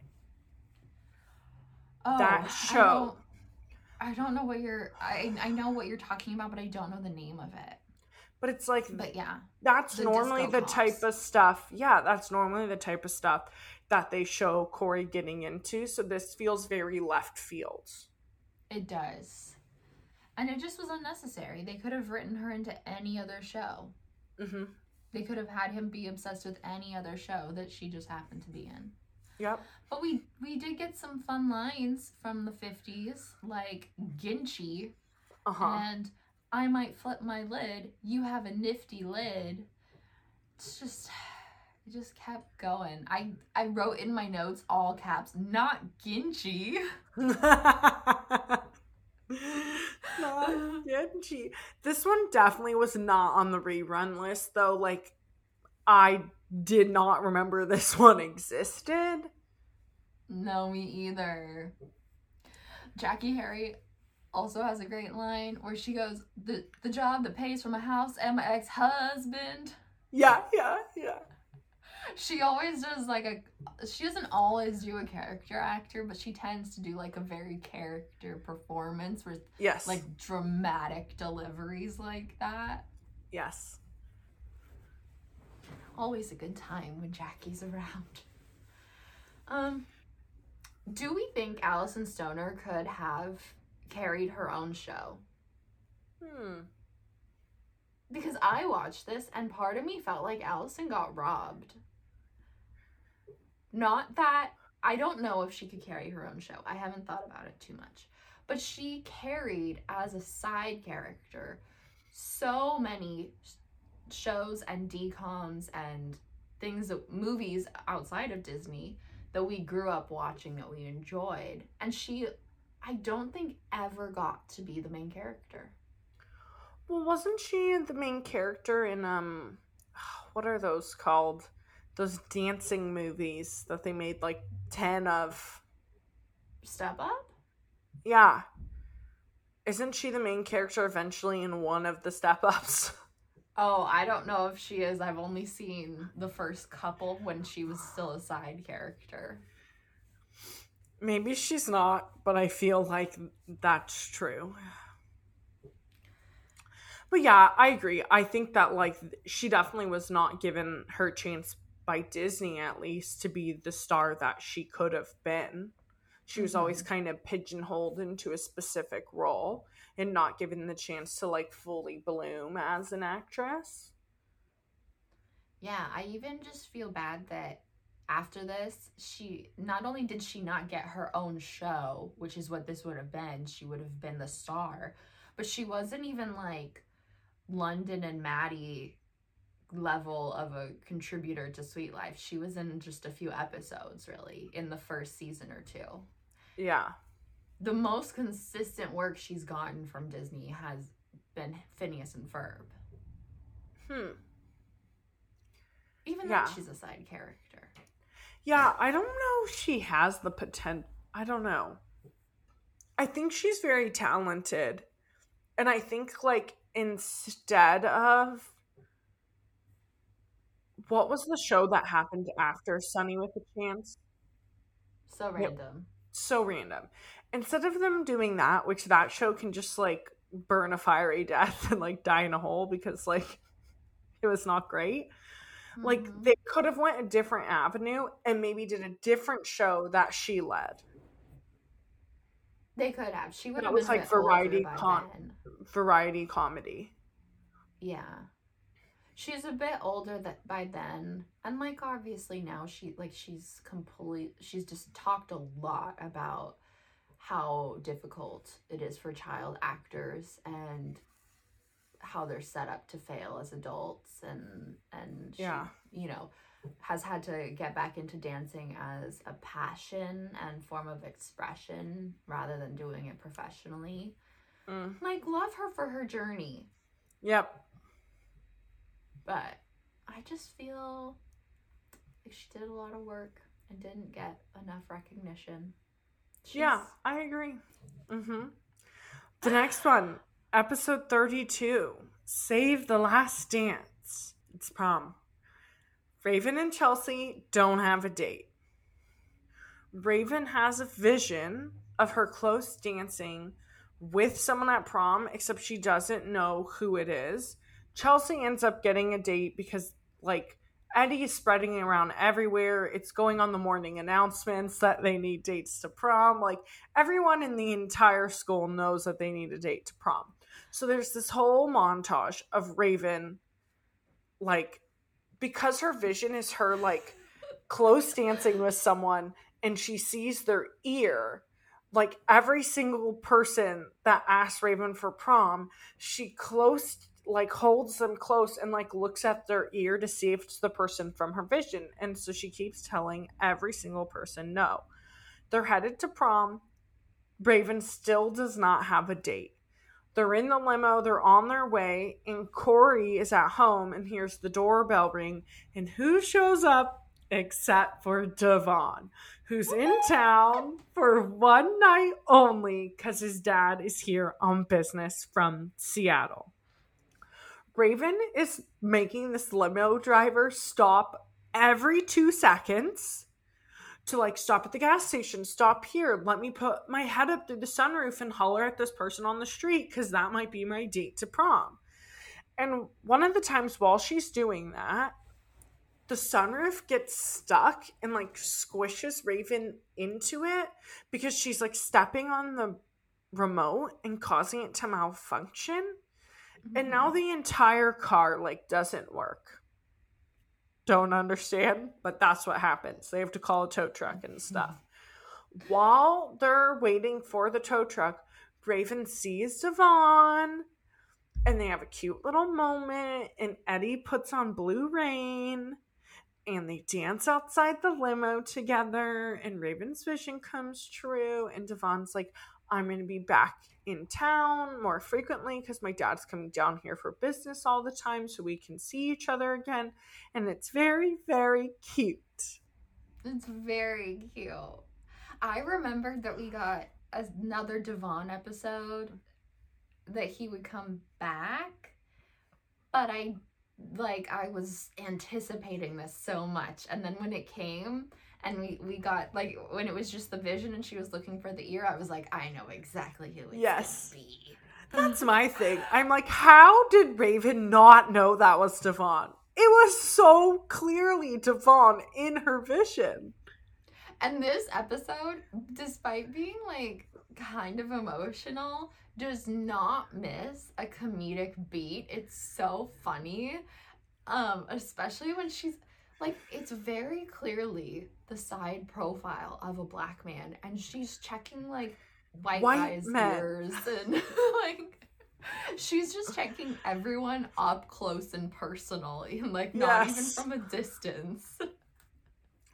Oh, that I show. don't- I don't know what you're. I I know what you're talking about, but I don't know the name of it. but it's like But yeah, that's the normally the type of stuff yeah that's normally the type of stuff that they show cory getting into so this feels very left field it does, and it just was unnecessary. They could have written her into any other show. mm-hmm. They could have had him be obsessed with any other show that she just happened to be in. yep But we we did get some fun lines from the fifties, like Ginchi uh-huh and I might flip my lid. You have a nifty lid. It's just it just kept going. I I wrote in my notes all caps, not Ginchi. not Genji. This one definitely was not on the rerun list, though. Like, I did not remember this one existed. No, me either. Jackée Harry also has a great line where she goes, "the The job that pays for my house and my ex husband." Yeah, yeah, yeah. She always does like a. She doesn't always do a character actor, but she tends to do like a very character performance with Yes, like dramatic deliveries like that. yes. Always a good time when Jackie's around. Um, do we think Alyson Stoner could have carried her own show? Hmm. Because I watched this and part of me felt like Alyson got robbed. Not that I don't know if she could carry her own show. I haven't thought about it too much. But she carried as a side character so many shows and DCOMs and things movies outside of Disney that we grew up watching that we enjoyed. And she I don't think ever got to be the main character. Well, wasn't she the main character in um, what are those called? Those dancing movies that they made like ten of. Step up? Yeah. Isn't she the main character eventually in one of the step ups? Oh, I don't know if she is. I've only seen the first couple when she was still a side character. Maybe she's not, but I feel like that's true. But yeah, I agree. I think that like she definitely was not given her chance by Disney at least to be the star that she could have been. She was always mm-hmm. kind of pigeonholed into a specific role and not given the chance to like fully bloom as an actress. Yeah, I even just feel bad that after this, she not only did she not get her own show, which is what this would have been, she would have been the star, but she wasn't even like London and Maddie level of a contributor to Suite Life. She was in just a few episodes, really, in the first season or two. Yeah. the most consistent work she's gotten from Disney has been Phineas and Ferb. Hmm. Even Yeah. though she's a side character. Yeah, I don't know if she has the potential. I don't know. I think she's very talented. And I think, like, instead of. What was the show that happened after Sonny with a Chance? So random. So random. Instead of them doing that, which that show can just, like, burn a fiery death and, like, die in a hole because, like, it was not great. like Mhm. they could have went a different avenue and maybe did a different show that she led they could have. She would have was been like variety con- variety comedy Yeah. She's a bit older that by then. And like obviously now she like she's complete she's just talked a lot about how difficult it is for child actors and how they're set up to fail as adults and and she, Yeah. you know has had to get back into dancing as a passion and form of expression rather than doing it professionally. Mm. Like love her for her journey, Yep. But I just feel like she did a lot of work and didn't get enough recognition. Yeah, I agree. Mm-hmm. The next one, episode 32, Save the Last Dance. It's prom. Raven and Chelsea don't have a date. Raven has a vision of her close dancing with someone at prom, except she doesn't know who it is. Chelsea ends up getting a date because, like, Eddie is spreading around everywhere. It's going on the morning announcements that they need dates to prom. Like, everyone in the entire school knows that they need a date to prom. So there's this whole montage of Raven, like, because her vision is her, like, close dancing with someone and she sees their ear. Like every single person that asks Raven for prom, she close like holds them close and like looks at their ear to see if it's the person from her vision. And so she keeps telling every single person no. They're headed to prom. Raven still does not have a date. They're in the limo, they're on their way, and Cory is at home and hears the doorbell ring. And who shows up except for Devon, who's in town for one night only because his dad is here on business from Seattle. Raven is making this limo driver stop every two seconds to like stop at the gas station, stop here, let me put my head up through the sunroof and holler at this person on the street because that might be my date to prom. And one of the times while she's doing that, the sunroof gets stuck and like squishes Raven into it because she's like stepping on the remote and causing it to malfunction. And mm-hmm. now the entire car like doesn't work. Don't understand, but that's what happens. They have to call a tow truck and mm-hmm. stuff. While they're waiting for the tow truck, Raven sees Devon and they have a cute little moment and Eddie puts on Blue Rain and they dance outside the limo together and Raven's vision comes true and Devon's like I'm going to be back in town more frequently because my dad's coming down here for business all the time so we can see each other again and it's very very cute. It's very cute. I remembered that we got another Devon episode that he would come back, but I like I was anticipating this so much, and then when it came and we we got like when it was just the vision and she was looking for the ear, I was like, I know exactly who it's Yes. gonna be. That's my thing. I'm like, how did Raven not know that was Devon? It was so clearly Devon in her vision. And this episode, despite being like kind of emotional, does not miss a comedic beat. It's so funny. Um, especially when she's like it's very clearly the side profile of a black man and she's checking like white, White guys' men. ears and like she's just checking everyone up close and personal and like not even from a distance.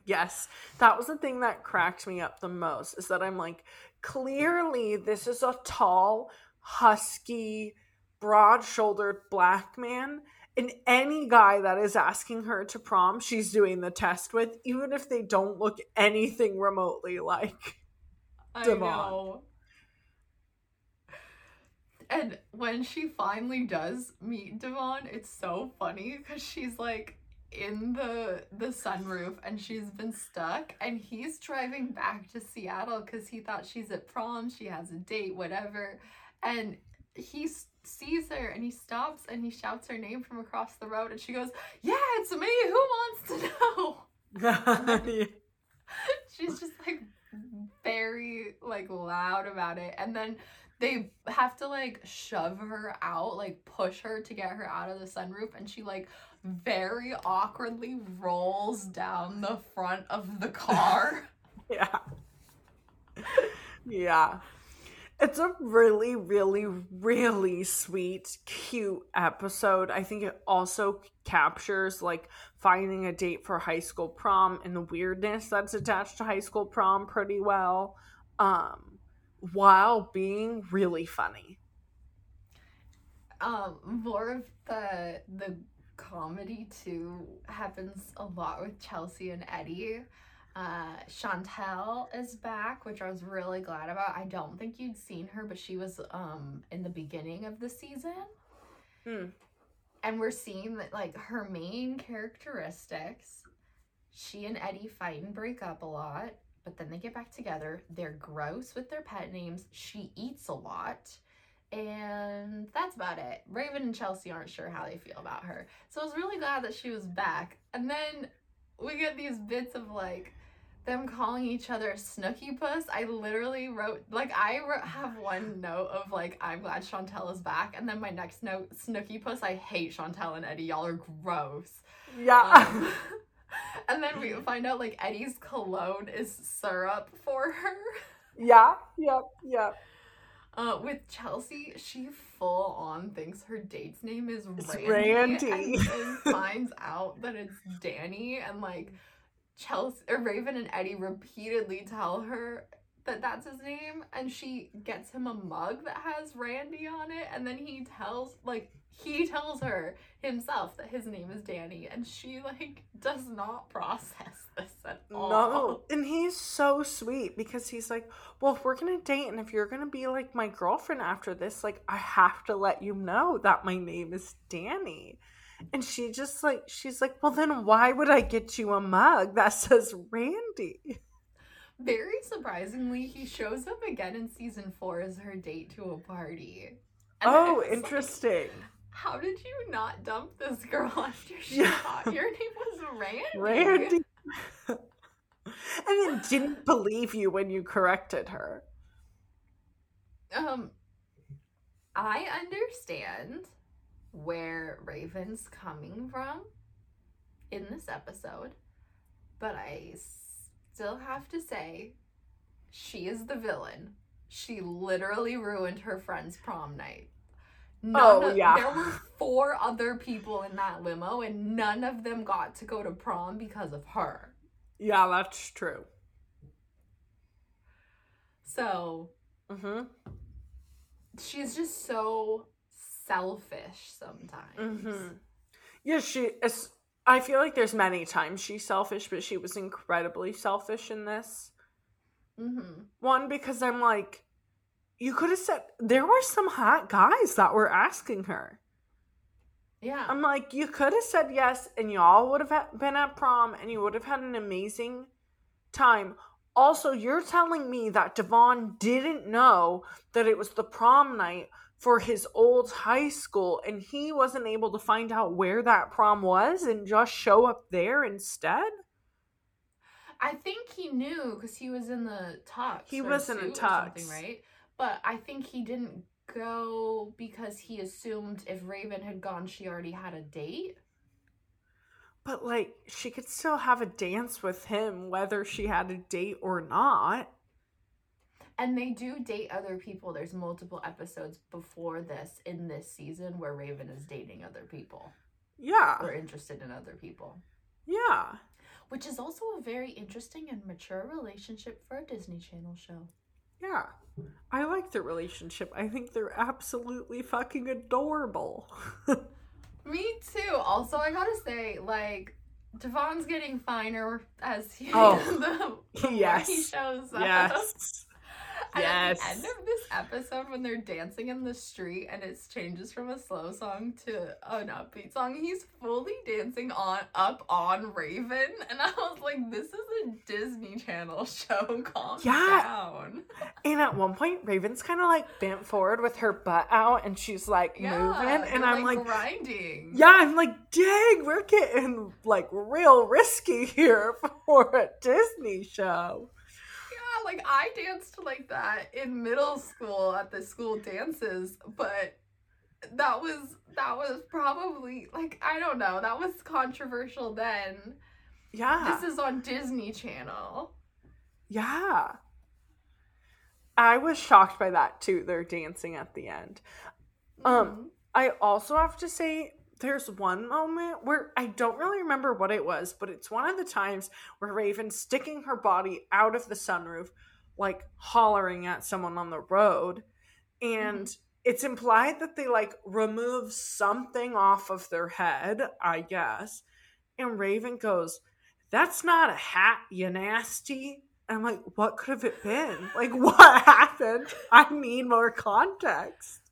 Yes, that was the thing that cracked me up the most is that I'm like, clearly this is a tall, husky, broad shouldered black man. And any guy that is asking her to prom, she's doing the test with, even if they don't look anything remotely like. I Devon. know. And when she finally does meet Devon, it's so funny because she's like in the the sunroof and she's been stuck and he's driving back to Seattle because he thought she's at prom, she has a date, whatever. And he's sees her and he stops and he shouts her name from across the road and she goes, Yeah, it's me. Who wants to know? she's just like very like loud about it and then they have to like shove her out like push her to get her out of the sunroof and she like very awkwardly rolls down the front of the car yeah. Yeah. It's a really, really, really sweet, cute episode. I think it also captures like finding a date for high school prom and the weirdness that's attached to high school prom pretty well, um, while being really funny. Um, more of the the comedy too happens a lot with Chelsea and Eddie. Uh, Chantel is back, which I was really glad about. I don't think you'd seen her, but she was um in the beginning of the season. Hmm. And we're seeing that like her main characteristics, she and Eddie fight and break up a lot, but then they get back together. They're gross with their pet names. She eats a lot. And that's about it. Raven and Chelsea aren't sure how they feel about her. So I was really glad that she was back. And then we get these bits of like them calling each other Snooky Puss. I literally wrote like I wrote, have one note of like I'm glad Chantel is back, and then my next note Snooky Puss. I hate Chantel and Eddie. Y'all are gross. Yeah. Um, and then we find out like Eddie's cologne is syrup for her. yeah. Yep. Yep. Uh, with Chelsea, she full on thinks her date's name is It's Randy, Randy. and then finds out that it's Danny, and like Chelsea or Raven and Eddie repeatedly tell her that that's his name, and she gets him a mug that has Randy on it, and then he tells like he tells her himself that his name is Danny, and she like does not process this at all. No, and he's so sweet because he's like, well, if we're gonna date and if you're gonna be like my girlfriend after this, like I have to let you know that my name is Danny. And she just like she's like, well, then why would I get you a mug that says Randy? Very surprisingly, he shows up again in season four as her date to a party. And Oh, was like, interesting. How did you not dump this girl after she Yeah. thought your name was Randy? Randy. and then didn't believe you when you corrected her. Um, I understand where Raven's coming from in this episode, but I still have to say she is the villain. She literally ruined her friend's prom night. Oh, of- yeah. There were four other people in that limo, and none of them got to go to prom because of her. Yeah, that's true. So Mm-hmm. she's just so selfish sometimes. Mm-hmm. Yeah, she is. I feel like there's many times she's selfish, but she was incredibly selfish in this Mm-hmm. one because I'm like, you could have said there were some hot guys that were asking her. Yeah. I'm like, you could have said yes, and y'all would have been at prom, and you would have had an amazing time. Also, you're telling me that Devon didn't know that it was the prom night for his old high school, and he wasn't able to find out where that prom was and just show up there instead? I think he knew because he was in the tux. He was in a suit tux. right? But I think he didn't go because he assumed if Raven had gone, she already had a date. But, like, she could still have a dance with him whether she had a date or not. And they do date other people. There's multiple episodes before this in this season where Raven is dating other people Yeah. or interested in other people. Yeah. Which is also a very interesting and mature relationship for a Disney Channel show. Yeah. I like their relationship. I think they're absolutely fucking adorable. Me too. Also, I gotta say, like, Devon's getting finer as he Oh, the, the yes. he shows up. yes. And at the end of this episode, when they're dancing in the street and it changes from a slow song to an upbeat song, he's fully dancing on up on Raven, and I was like, "This is a Disney Channel show. Calm Yeah. down." And at one point, Raven's kind of like bent forward with her butt out and she's like Yeah, moving. And I'm like, grinding. yeah, I'm like, dang, we're getting like real risky here for a Disney show. Like I danced like that in middle school at the school dances, but that was that was probably like I don't know, that was controversial then. Yeah. This is on Disney Channel. Yeah. I was shocked by that too. They're dancing at the end. Um, Mhm. I also have to say there's one moment where I don't really remember what it was, but it's one of the times where Raven's sticking her body out of the sunroof, like hollering at someone on the road. And mm-hmm. it's implied that they like remove something off of their head, I guess. And Raven goes, That's not a hat, you nasty. And I'm like, What could have it been? Like, what happened? I need more context.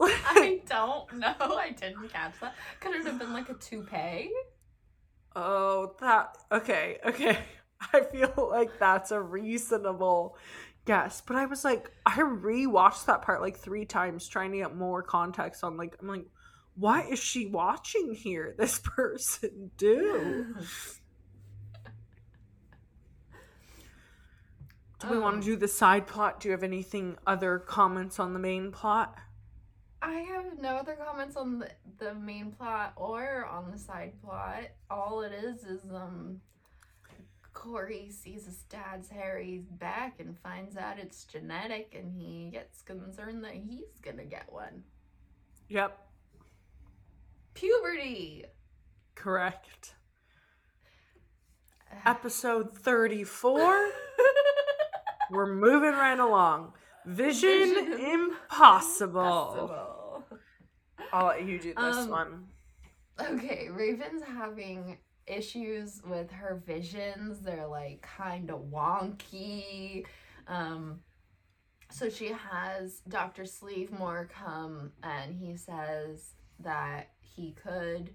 I don't know. I didn't catch that. Could it have been like a toupee? Oh, that okay, okay. I feel like that's a reasonable guess, but I was like, I rewatched that part like three times trying to get more context on like, I'm like, what is she watching here? This person do? Do we want Um, to do the side plot? Do you have anything other comments on the main plot? I have no other comments on the, the main plot or on the side plot. All it is is um Cory sees his dad's Harry's back and finds out it's genetic and he gets concerned that he's gonna get one. Yep, Puberty. correct. Episode 34. We're moving right along. Vision, Vision impossible. Possible. I'll let you do this Um, one. Okay, Raven's having issues with her visions. They're like kind of wonky. Um so she has Dr. Sleevemore come and he says that he could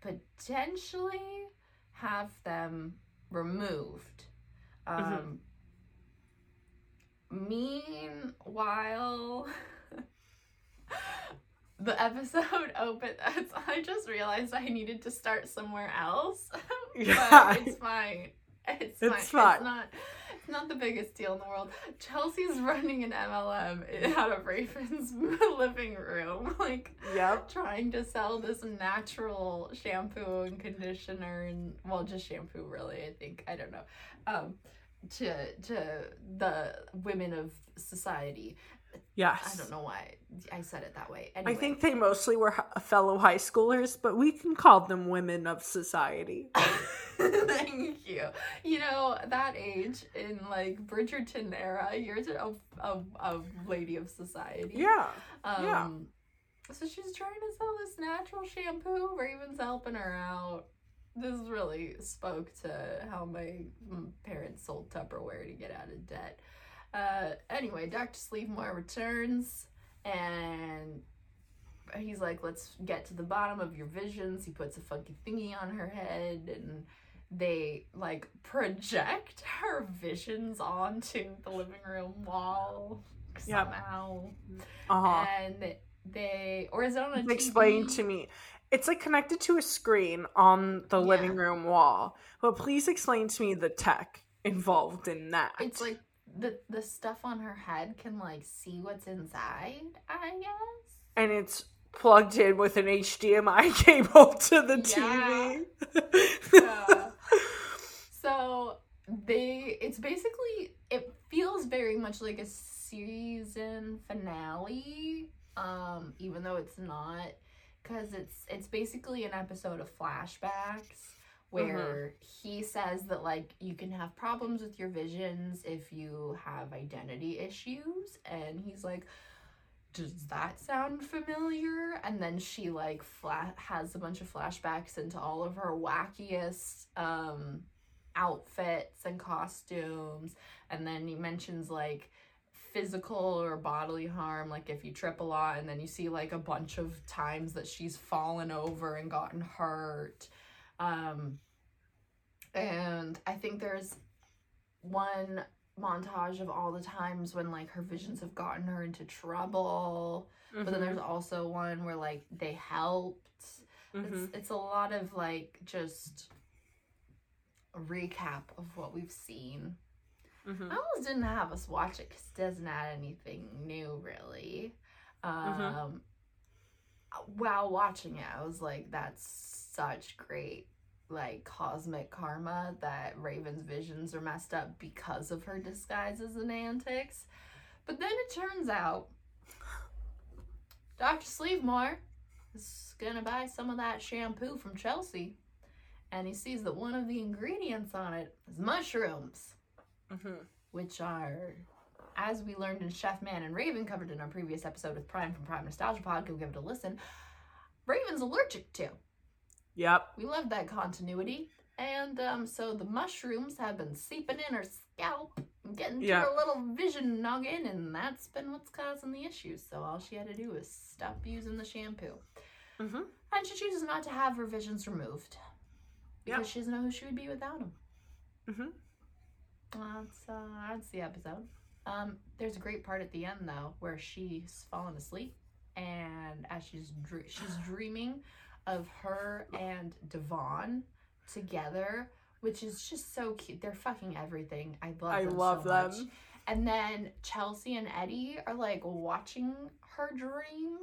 potentially have them removed. Um meanwhile the episode opened. I just realized I needed to start somewhere else. Yeah. it's fine. It's, It's fine. fine. It's not. It's not the biggest deal in the world. Chelsea's running an MLM out of Raven's living room, like Yep. trying to sell this natural shampoo and conditioner and well, just shampoo really. I think I don't know. Um, to to the women of society. Yes. I don't know why I said it that way. I think they mostly were fellow high schoolers, but we can call them women of society. Thank you. You know, that age in like Bridgerton era, you're a, a, a lady of society. Yeah. Um, yeah. So she's trying to sell this natural shampoo. Raven's helping her out. This really spoke to how my parents sold Tupperware to get out of debt. Uh, anyway, Dr. Sleevemore returns and he's like, let's get to the bottom of your visions. He puts a funky thingy on her head and they like project her visions onto the living room wall Yep. somehow. Uh huh. And they, or is it on a Explain to me. It's like connected to a screen on the Yeah. living room wall, but please explain to me the tech involved in that. It's like the the stuff on her head can like see what's inside. I guess. and it's plugged in with an HDMI cable to the TV. Yeah. So they, it's basically, it feels very much like a season finale, um, even though it's not, because it's it's basically an episode of flashbacks where he says that like you can have problems with your visions if you have identity issues, and he's like. Does that sound familiar? And then she like flat has a bunch of flashbacks into all of her wackiest um outfits and costumes and then he mentions like physical or bodily harm like if you trip a lot and then you see like a bunch of times that she's fallen over and gotten hurt um and i think there's one montage of all the times when like her visions have gotten her into trouble but then Mhm, there's also one where like they helped mhm. it's, it's a lot of like just a recap of what we've seen. Mhm. I almost didn't have us watch it because it doesn't add anything new, really. Um, Mhm. While watching it, I was like, that's such great like cosmic karma that Raven's visions are messed up because of her disguises and antics. But then it turns out Dr. Sleevemore is gonna buy some of that shampoo from Chelsea, and he sees that one of the ingredients on it is mushrooms, Mm-hmm. which are, as we learned in Chef Man and Raven covered in our previous episode with Prime from Prime Nostalgia Pod, go give it a listen. Raven's allergic to. Yep. We love that continuity. And um, so the mushrooms have been seeping in her scalp, and getting to Yeah. her little vision noggin, and that's been what's causing the issues. So all she had to do was stop using the shampoo. Mm-hmm. And she chooses not to have her visions removed. Yeah. Because she doesn't know who she would be without them. Mm-hmm. That's, uh, that's the episode. Um, there's a great part at the end, though, where she's fallen asleep. And as she's dr- she's dreaming of her and Devon together, which is just so cute. They're fucking everything. I love I them love so them. much. And then Chelsea and Eddie are like watching her dream,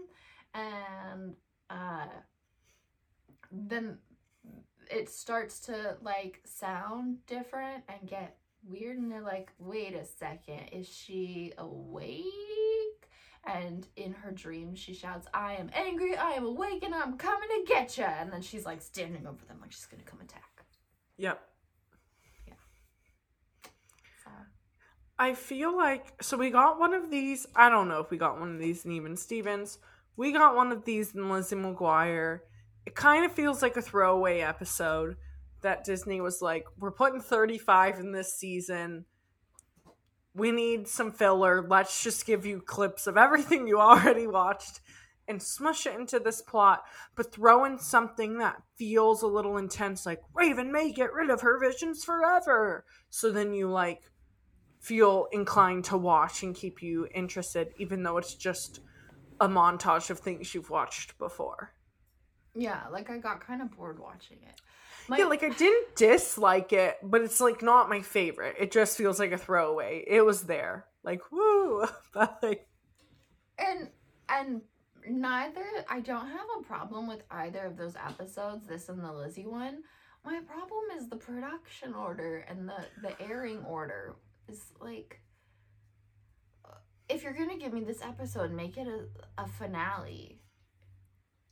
and uh, then it starts to like sound different and get weird. And they're like, "Wait a second, is she awake?" And in her dream, she shouts, "I am angry. I am awake, and I'm coming to get you." And then she's like standing over them, like she's gonna come attack. Yep. So I feel like so we got one of these. I don't know if we got one of these in Even Stevens. We got one of these in Lizzie McGuire. It kind of feels like a throwaway episode that Disney was like, "We're putting 35 in this season. We need some filler. Let's just give you clips of everything you already watched and smush it into this plot, but throw in something that feels a little intense, like Raven may get rid of her visions forever." So then you like feel inclined to watch and keep you interested, even though it's just a montage of things you've watched before. yeah, like I got kind of bored watching it. My- yeah, like I didn't dislike it, but it's like not my favorite. It just feels like a throwaway. It was there, like woo, but like and and neither I don't have a problem with either of those episodes, this and the Lizzie one. My problem is the production order and the the airing order is like if you're gonna give me this episode, make it a, a finale.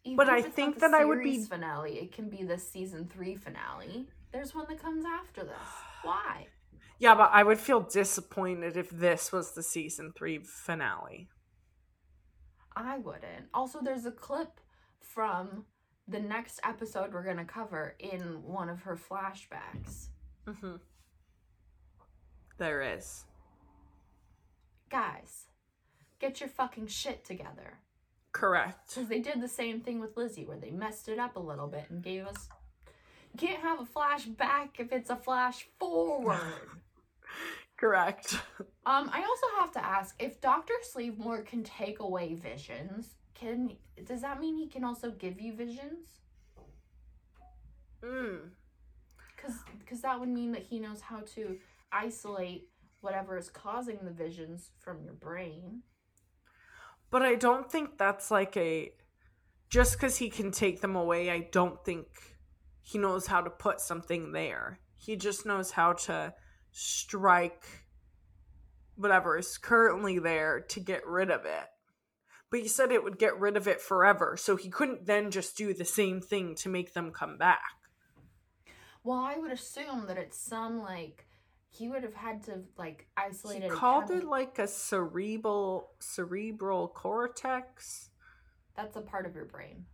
Even But I think that I would be- finale. It can be the season three finale. There's one that comes after this. Why? yeah, but I would feel disappointed if this was the season three finale. I wouldn't. Also, there's a clip from the next episode we're gonna cover in one of her flashbacks. Mm-hmm. There is. Guys, get your fucking shit together. Correct. Because they did the same thing with Lizzie, where they messed it up a little bit and gave us. You can't have a flashback if it's a flash forward. Correct. um, I also have to ask if Doctor Sleevemore can take away visions. Can does that mean he can also give you visions? Mm. Because because that would mean that he knows how to isolate whatever is causing the visions from your brain. But I don't think that's like a just because he can take them away, I don't think he knows how to put something there. He just knows how to strike whatever is currently there to get rid of it. But he said it would get rid of it forever, so he couldn't then just do the same thing to make them come back. Well, I would assume that it's some like he would have had to like isolate He it. called it like a cerebral cerebral cortex. That's a part of your brain.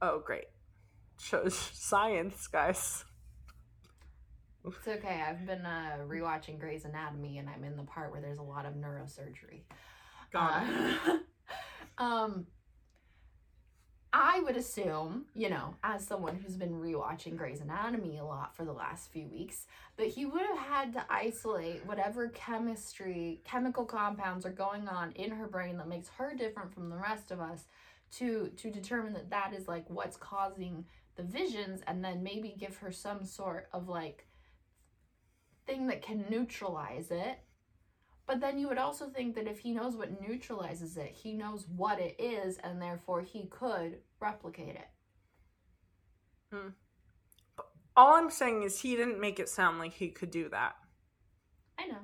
Oh, great. Shows science, guys. It's okay. I've been uh, rewatching Grey's Anatomy, and I'm in the part where there's a lot of neurosurgery. Got it. Uh, um, I would assume, you know, as someone who's been rewatching Grey's Anatomy a lot for the last few weeks, that he would have had to isolate whatever chemistry, chemical compounds are going on in her brain that makes her different from the rest of us to to determine that that is like what's causing the visions and then maybe give her some sort of like thing that can neutralize it but then you would also think that if he knows what neutralizes it, he knows what it is, and therefore he could replicate it. Hmm. All I'm saying is he didn't make it sound like he could do that. I know.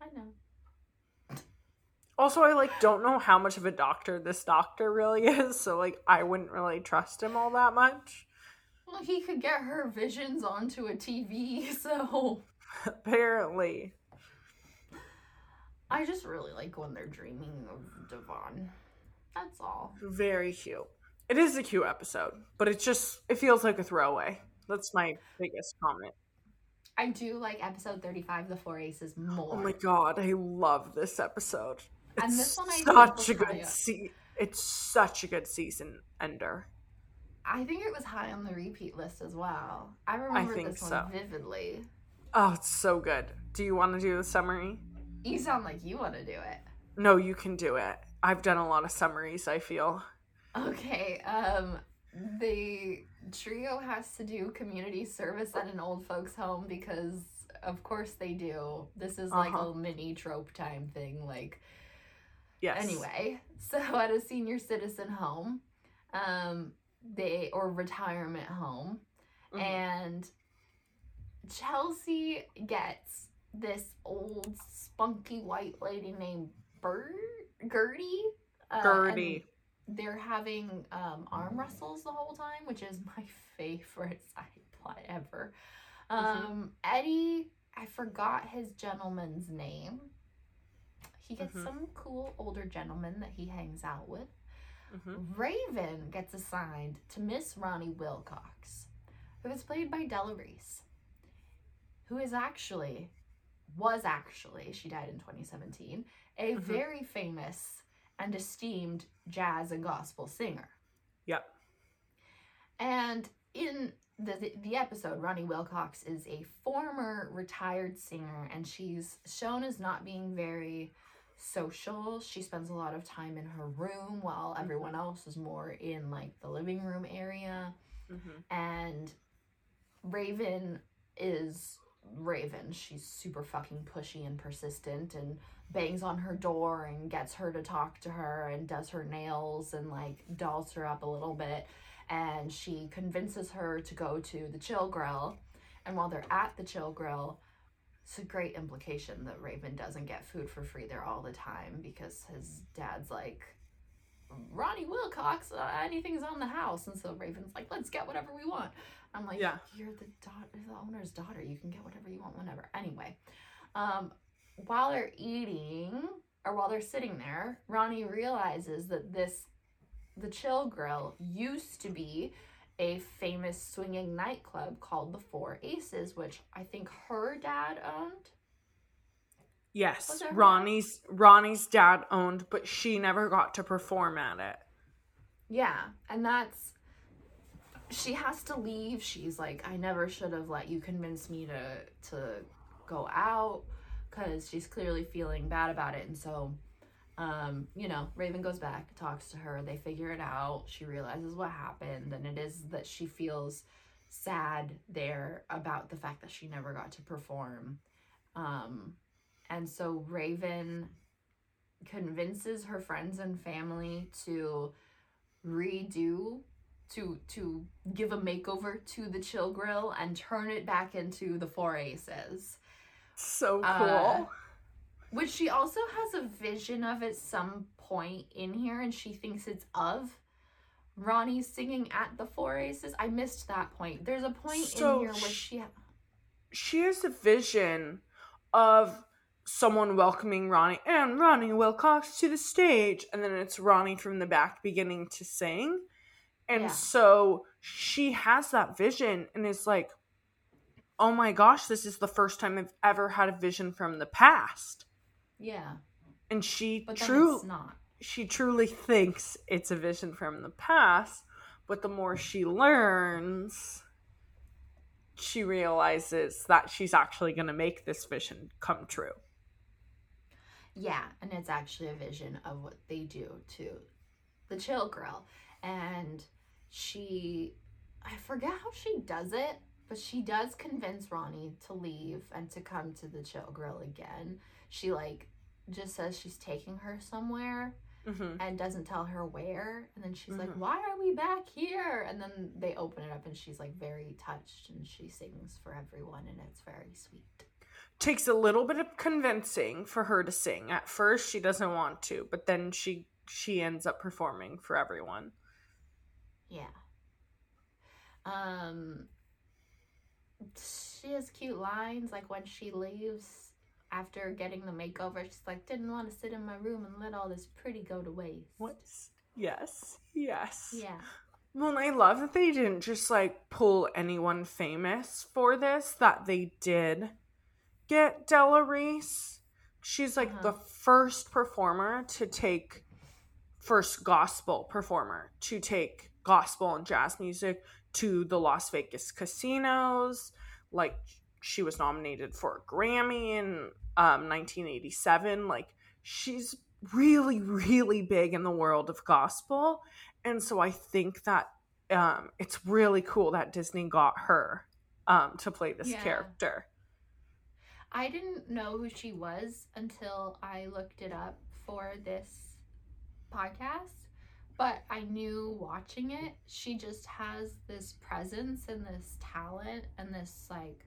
I know. Also, I like don't know how much of a doctor this doctor really is, so like I wouldn't really trust him all that much. Well, he could get her visions onto a TV, so Apparently. I just really like when they're dreaming of Devon. That's all. Very cute. It is a cute episode, but it's just it feels like a throwaway. That's my biggest comment. I do like episode 35, The Four Aces, more. Oh my god, I love this episode. It's And this one I such a good se- it's such a good season ender. I think it was high on the repeat list as well. I remember think this so. one vividly. Oh, it's so good. Do you want to do the summary? You sound like you want to do it. No, you can do it. I've done a lot of summaries, I feel. Okay, um, the trio has to do community service at an old folks' home because, of course, they do. This is like Uh-huh. a mini trope time thing. Like, Yes. anyway, so at a senior citizen home, um, they or retirement home, Mhm. and Chelsea gets this old spunky white lady named Bird Gertie. uh, Gertie. they're having um, arm wrestles the whole time, which is my favorite side plot ever. Um, Eddie, I forgot his gentleman's name. He gets Mhm. some cool older gentleman that he hangs out with. Mhm. Raven gets assigned to Miss Ronnie Wilcox, who is played by Della Reese, who is actually, was actually, she died in 2017, a Mhm. very famous and esteemed jazz and gospel singer. Yep. And in the, the, the episode, Ronnie Wilcox is a former retired singer, and she's shown as not being very social. She spends a lot of time in her room while everyone else is more in like the living room area. Mhm. And Raven is Raven. She's super fucking pushy and persistent and bangs on her door and gets her to talk to her and does her nails and like dolls her up a little bit. And she convinces her to go to the chill grill. And while they're at the chill grill, it's a great implication that Raven doesn't get food for free there all the time because his dad's like, Ronnie Wilcox, uh, anything's on the house. And so Raven's like, let's get whatever we want. I'm like, Yeah. you're the daughter, the owner's daughter. You can get whatever you want whenever. Anyway, um, while they're eating or while they're sitting there, Ronnie realizes that this, the Chill Grill, used to be a famous swinging nightclub called the Four Aces, which I think her dad owned. Yes. Was it her? Ronnie's Ronnie's dad owned, but she never got to perform at it. Yeah, and that's she has to leave. She's like, I never should have let you convince me to to go out because she's clearly feeling bad about it. And so, um, you know, Raven goes back, talks to her. They figure it out. She realizes what happened, and it is that she feels sad there about the fact that she never got to perform. Um, and so Raven convinces her friends and family to redo to to give a makeover to the chill grill and turn it back into the four aces So cool. Uh, which she also has a vision of at some point in here and she thinks it's of ronnie singing at the four aces i missed that point there's a point So in here where sh- she she has a vision of someone welcoming Ronnie and Ronnie Wilcox to the stage, and then it's Ronnie from the back beginning to sing. And Yeah. so she has that vision and is like, oh my gosh, this is the first time I've ever had a vision from the past. yeah And she but then true it's not she truly thinks it's a vision from the past, but the more she learns, she realizes that she's actually going to make this vision come true. Yeah, and it's actually a vision of what they do to the chill grill. And she, I forget how she does it, but she does convince Ronnie to leave and to come to the chill grill again. She, like, just says she's taking her somewhere. Mhm. and doesn't tell her where. And then she's like, Mhm. Why are we back here? And then they open it up and she's like very touched and she sings for everyone and it's very sweet. Takes a little bit of convincing for her to sing. At first, she doesn't want to, but then she she ends up performing for everyone. Yeah. Um she has cute lines like when she leaves after getting the makeover, she's like, didn't want to sit in my room and let all this pretty go to waste. What? Yes, yes. Yeah. Well, and I love that they didn't just like pull anyone famous for this, that they did get Della Reese. She's like Uh-huh. the first performer to take, first gospel performer to take gospel and jazz music to the Las Vegas casinos. Like, she was nominated for a Grammy in um, 1987. Like, she's really, really big in the world of gospel and so I think that um, it's really cool that Disney got her um, to play this Yeah. character. I didn't know who she was until I looked it up for this podcast, but I knew watching it, she just has this presence and this talent and this like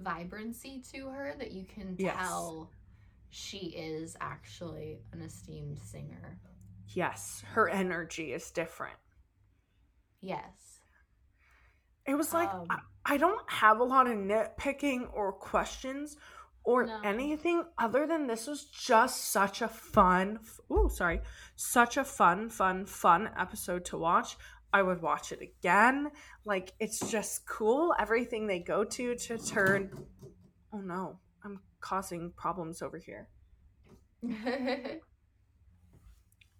vibrancy to her that you can Yes. tell she is actually an esteemed singer. Yes, her energy is different. Yes. It was like Um, I, I don't have a lot of nitpicking or questions or No. anything other than this was just such a fun oh sorry such a fun fun fun episode to watch. I would watch it again. Like it's just cool everything they go to to turn oh no i'm causing problems over here.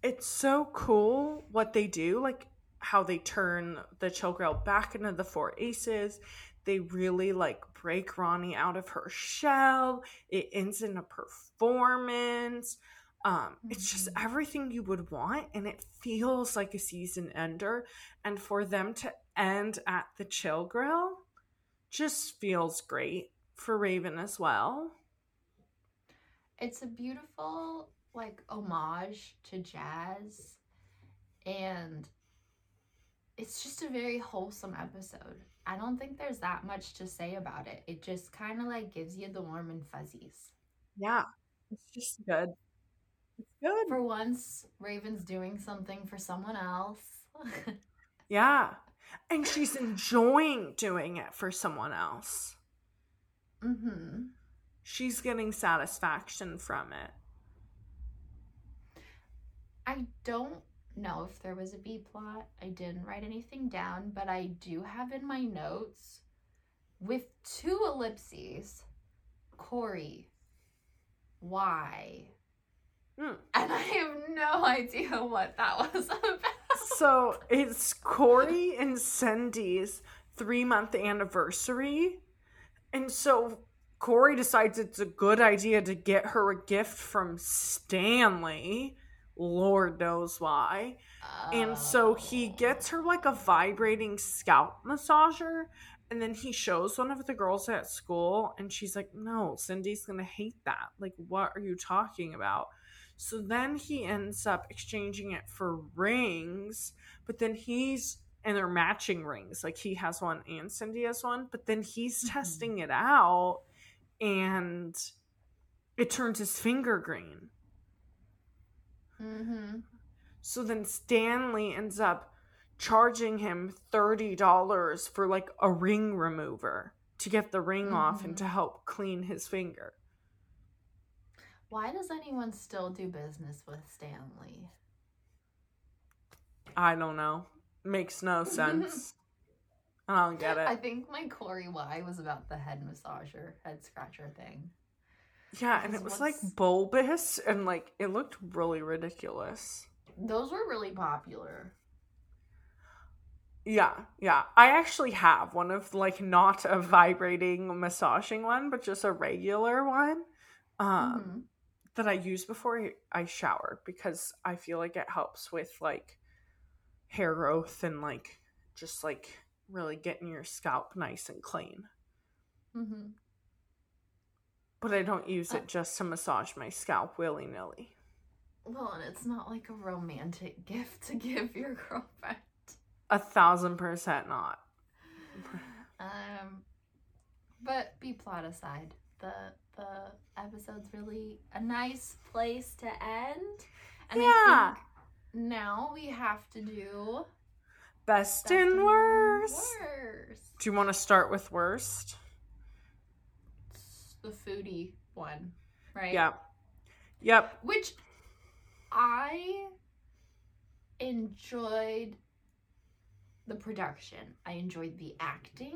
It's so cool what they do like how they turn the chill back into the four aces they really like break ronnie out of her shell. It ends in a performance. Um it's just Mhm. everything you would want and it feels like a season ender. And for them to end at the chill grill just feels great for raven as well. It's a beautiful like homage to jazz. And it's just a very wholesome episode i don't think there's that much to say about it it just kind of like gives you the warm and fuzzies yeah it's just good it's good for once raven's doing something for someone else Yeah. And she's enjoying doing it for someone else. mm-hmm She's getting satisfaction from it. i don't know if there was a b plot i didn't write anything down but i do have in my notes with two ellipses cory why Hmm. and i have no idea what that was about So it's Cory and Cindy's three month anniversary. And so Cory decides it's a good idea to get her a gift from Stanley. Lord knows why. And so he Oh. gets her like a vibrating scalp massager. And then he shows one of the girls at school, and she's like, No, Cindy's gonna hate that. Like, what are you talking about? So then he ends up exchanging it for rings, but then he's and they're matching rings. Like he has one and Cindy has one, but then he's Mhm. testing it out and it turns his finger green. Mm-hmm. So then Stanley ends up charging him $30 for like a ring remover to get the ring off and Mhm. to help clean his finger. why does anyone still do business with stanley I don't know. Makes no sense. I don't get it. i think my cory Y was about the head massager head scratcher thing yeah, and it was like bulbous and like it looked really ridiculous. those were really popular Yeah, yeah. I actually have one of like not a vibrating massaging one, but just a regular one. Um Mhm. that I use before I shower because I feel like it helps with like hair growth and like just like really getting your scalp nice and clean. Mm-hmm. But I don't use Uh. it just to massage my scalp willy nilly. Well, and it's not like a romantic gift to give your girlfriend. A thousand percent not. Um, but be plot aside, the the episode's really a nice place to end. And Yeah. I think now we have to do Best, best and worst. worst. Do you want to start with worst? The foodie one, right? Yeah. Yep. Which I enjoyed the production. I enjoyed the acting.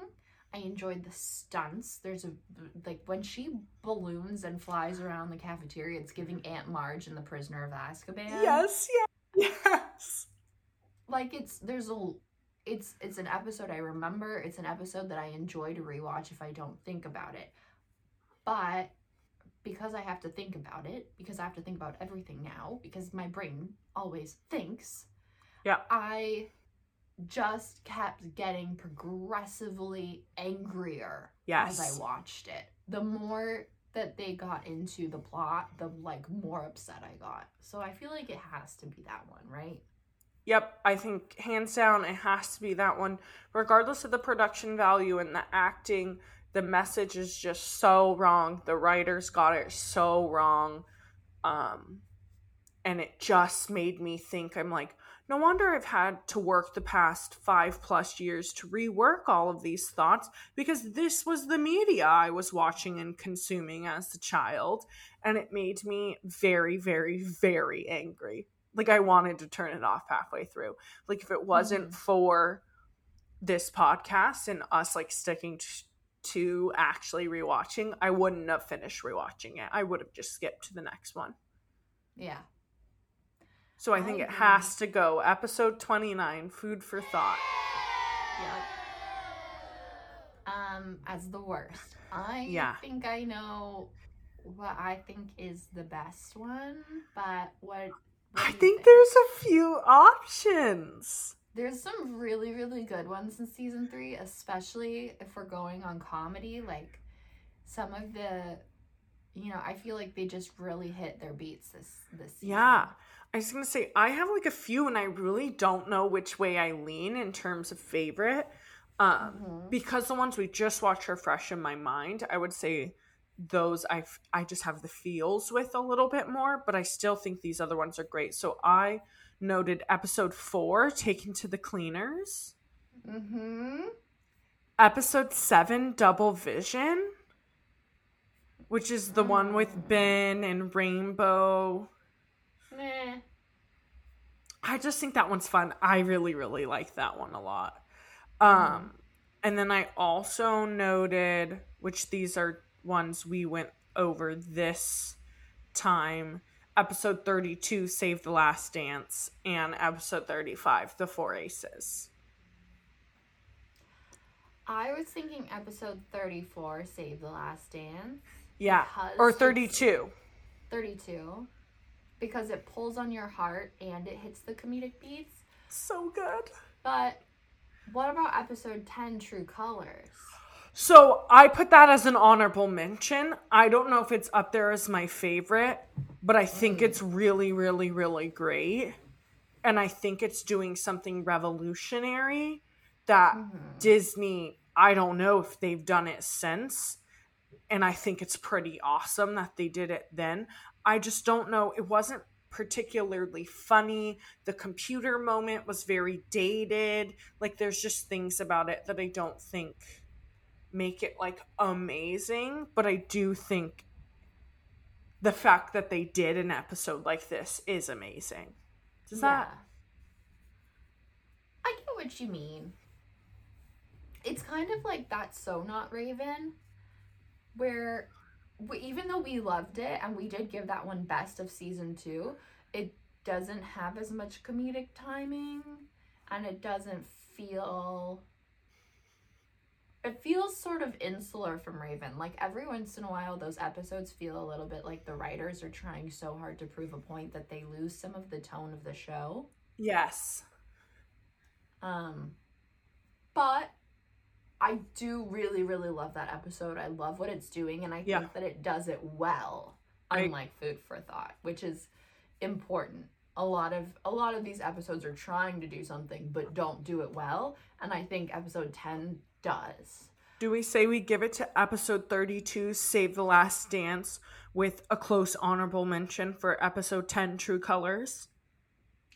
I enjoyed the stunts. There's a like when she balloons and flies around the cafeteria, it's giving Aunt Marge and the Prisoner of Azkaban. Yes. Yeah. Yes. Like it's there's a it's it's an episode I remember. It's an episode that I enjoy to rewatch if I don't think about it. But because I have to think about it, because I have to think about everything now, because my brain always thinks. Yeah. I just kept getting progressively angrier Yes. as I watched it. The more that they got into the plot, the like more upset I got. So I feel like it has to be that one, right? Yep, I think hands down it has to be that one. Regardless of the production value and the acting, the message is just so wrong. The writers got it so wrong. Um and it just made me think I'm like, no wonder I've had to work the past 5 plus years to rework all of these thoughts because this was the media I was watching and consuming as a child and it made me very very very angry like I wanted to turn it off halfway through. Like if it wasn't Mhm. for this podcast and us like sticking t- to actually rewatching, I wouldn't have finished rewatching it. I would have just skipped to the next one. Yeah. So I I think it has to go episode 29, Food for Thought. Yep. Um, as the worst. I Yeah. think I know what I think is the best one, but what, what I you think there's a few options. There's some really really good ones in season three, especially if we're going on comedy. Like some of the, you know, I feel like they just really hit their beats this this season. Yeah. I was gonna say I have like a few, and I really don't know which way I lean in terms of favorite. Um, Mhm. because the ones we just watched are fresh in my mind. I would say those I I just have the feels with a little bit more, but I still think these other ones are great. So I noted episode four, taken to the cleaners. Mhm. Episode seven, double vision, which is the one with Mm. Ben and Rainbow. Meh. I just think that one's fun. I really, really like that one a lot. Um, and then I also noted, which these are ones we went over this time, episode 32, Save the Last Dance, and episode 35, The Four Aces. I was thinking episode 34, Save the Last Dance. Yeah. Or 32. 32 because it pulls on your heart and it hits the comedic beats. So good. But what about episode 10 True Colors? So I put that as an honorable mention. I don't know if it's up there as my favorite, but I think it's really, really, really great. And I think it's doing something revolutionary that Mhm. Disney, I don't know if they've done it since. And I think it's pretty awesome that they did it then. I just don't know. It wasn't particularly funny. The computer moment was very dated. Like, there's just things about it that I don't think make it like amazing. But I do think the fact that they did an episode like this is amazing. Does that? Yeah. I get what you mean. It's kind of like that So Not Raven, where we, even though we loved it and we did give that one best of season two, it doesn't have as much comedic timing and it doesn't feel. It feels sort of insular from Raven. Like every once in a while, those episodes feel a little bit like the writers are trying so hard to prove a point that they lose some of the tone of the show. Yes. Um, but I do really, really love that episode. I love what it's doing, and I Yeah. think that it does it well. Unlike Food for Thought, which is important. A lot of a lot of these episodes are trying to do something but don't do it well, and I think episode 10 does. Do we say we give it to episode 32, Save the Last Dance, with a close honorable mention for episode 10, True Colors?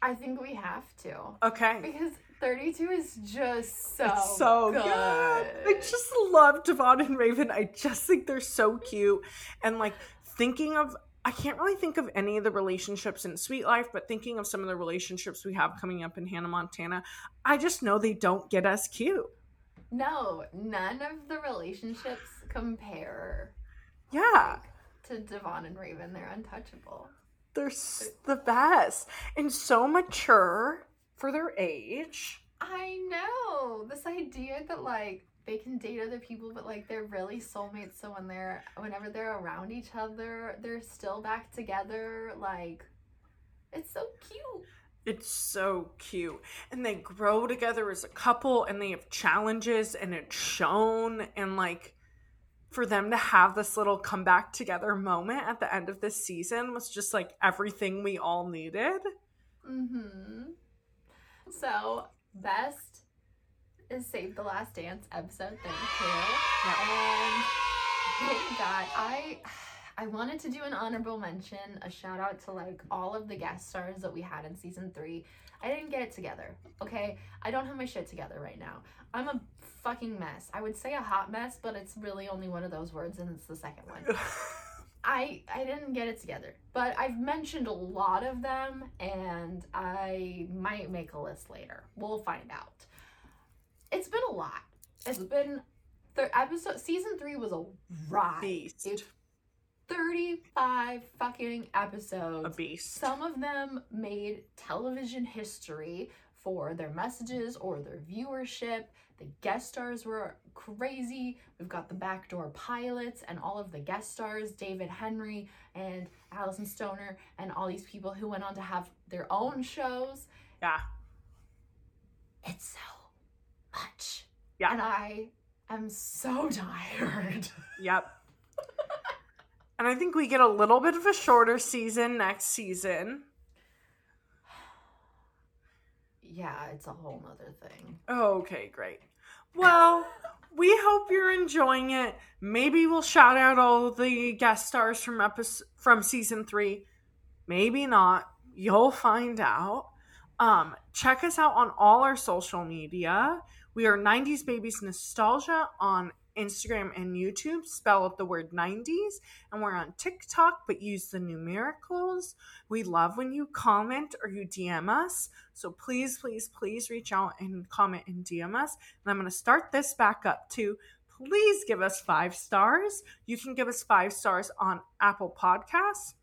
I think we have to. Okay. Because 32 is just so It's so good. good. I just love Devon and Raven. I just think they're so cute. And like thinking of I can't really think of any of the relationships in Suite Life, but thinking of some of the relationships we have coming up in Hannah Montana, I just know they don't get as cute. No, none of the relationships compare Yeah. to Devon and Raven. They're untouchable. They're s- the best and so mature for their age. I know this idea that like they can date other people, but like they're really soulmates. So when they're whenever they're around each other, they're still back together. Like it's so cute. It's so cute. And they grow together as a couple and they have challenges and it's shown and like for them to have this little come back together moment at the end of this season was just like everything we all needed. Mm-hmm. So best is Save the Last Dance episode 32. And thank God. I I wanted to do an honorable mention, a shout out to like all of the guest stars that we had in season three. I didn't get it together, okay? I don't have my shit together right now. I'm a fucking mess. I would say a hot mess, but it's really only one of those words and it's the second one. I I didn't get it together, but I've mentioned a lot of them and I might make a list later. We'll find out. It's been a lot. It's been thir- episode season 3 was a ride. Beast. It 35 fucking episodes. A beast. Some of them made television history for their messages or their viewership. The guest stars were crazy. We've got the backdoor pilots and all of the guest stars, David Henrie and Alyson Stoner, and all these people who went on to have their own shows. Yeah. It's so much. Yeah. And I am so tired. Yep and I think we get a little bit of a shorter season next season. yeah, it's a whole nother thing. Okay, great. Well, we hope you're enjoying it. Maybe we'll shout out all the guest stars from episode from season three. Maybe not. You'll find out. Um, check us out on all our social media. We are 90s Babies Nostalgia on Instagram and YouTube. Spell out the word 90s. And we're on TikTok, but use the numericals. We love when you comment or you DM us. So please, please, please reach out and comment and DM us. And I'm going to start this back up too. Please give us five stars. You can give us five stars on Apple Podcasts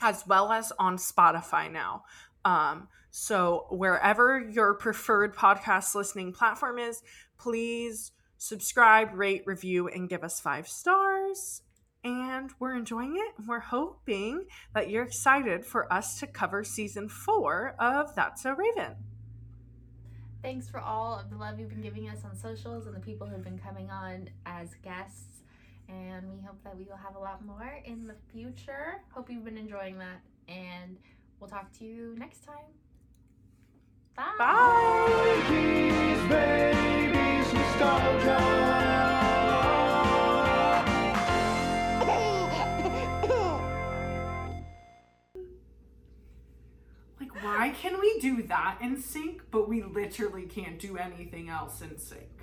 as well as on Spotify now. Um, so wherever your preferred podcast listening platform is, please subscribe, rate, review, and give us five stars. And we're enjoying it. We're hoping that you're excited for us to cover season four of That's So Raven. Thanks for all of the love you've been giving us on socials and the people who've been coming on as guests. And we hope that we will have a lot more in the future. Hope you've been enjoying that. And we'll talk to you next time. Bye. Bye. Like, why can we do that in sync, but we literally can't do anything else in sync?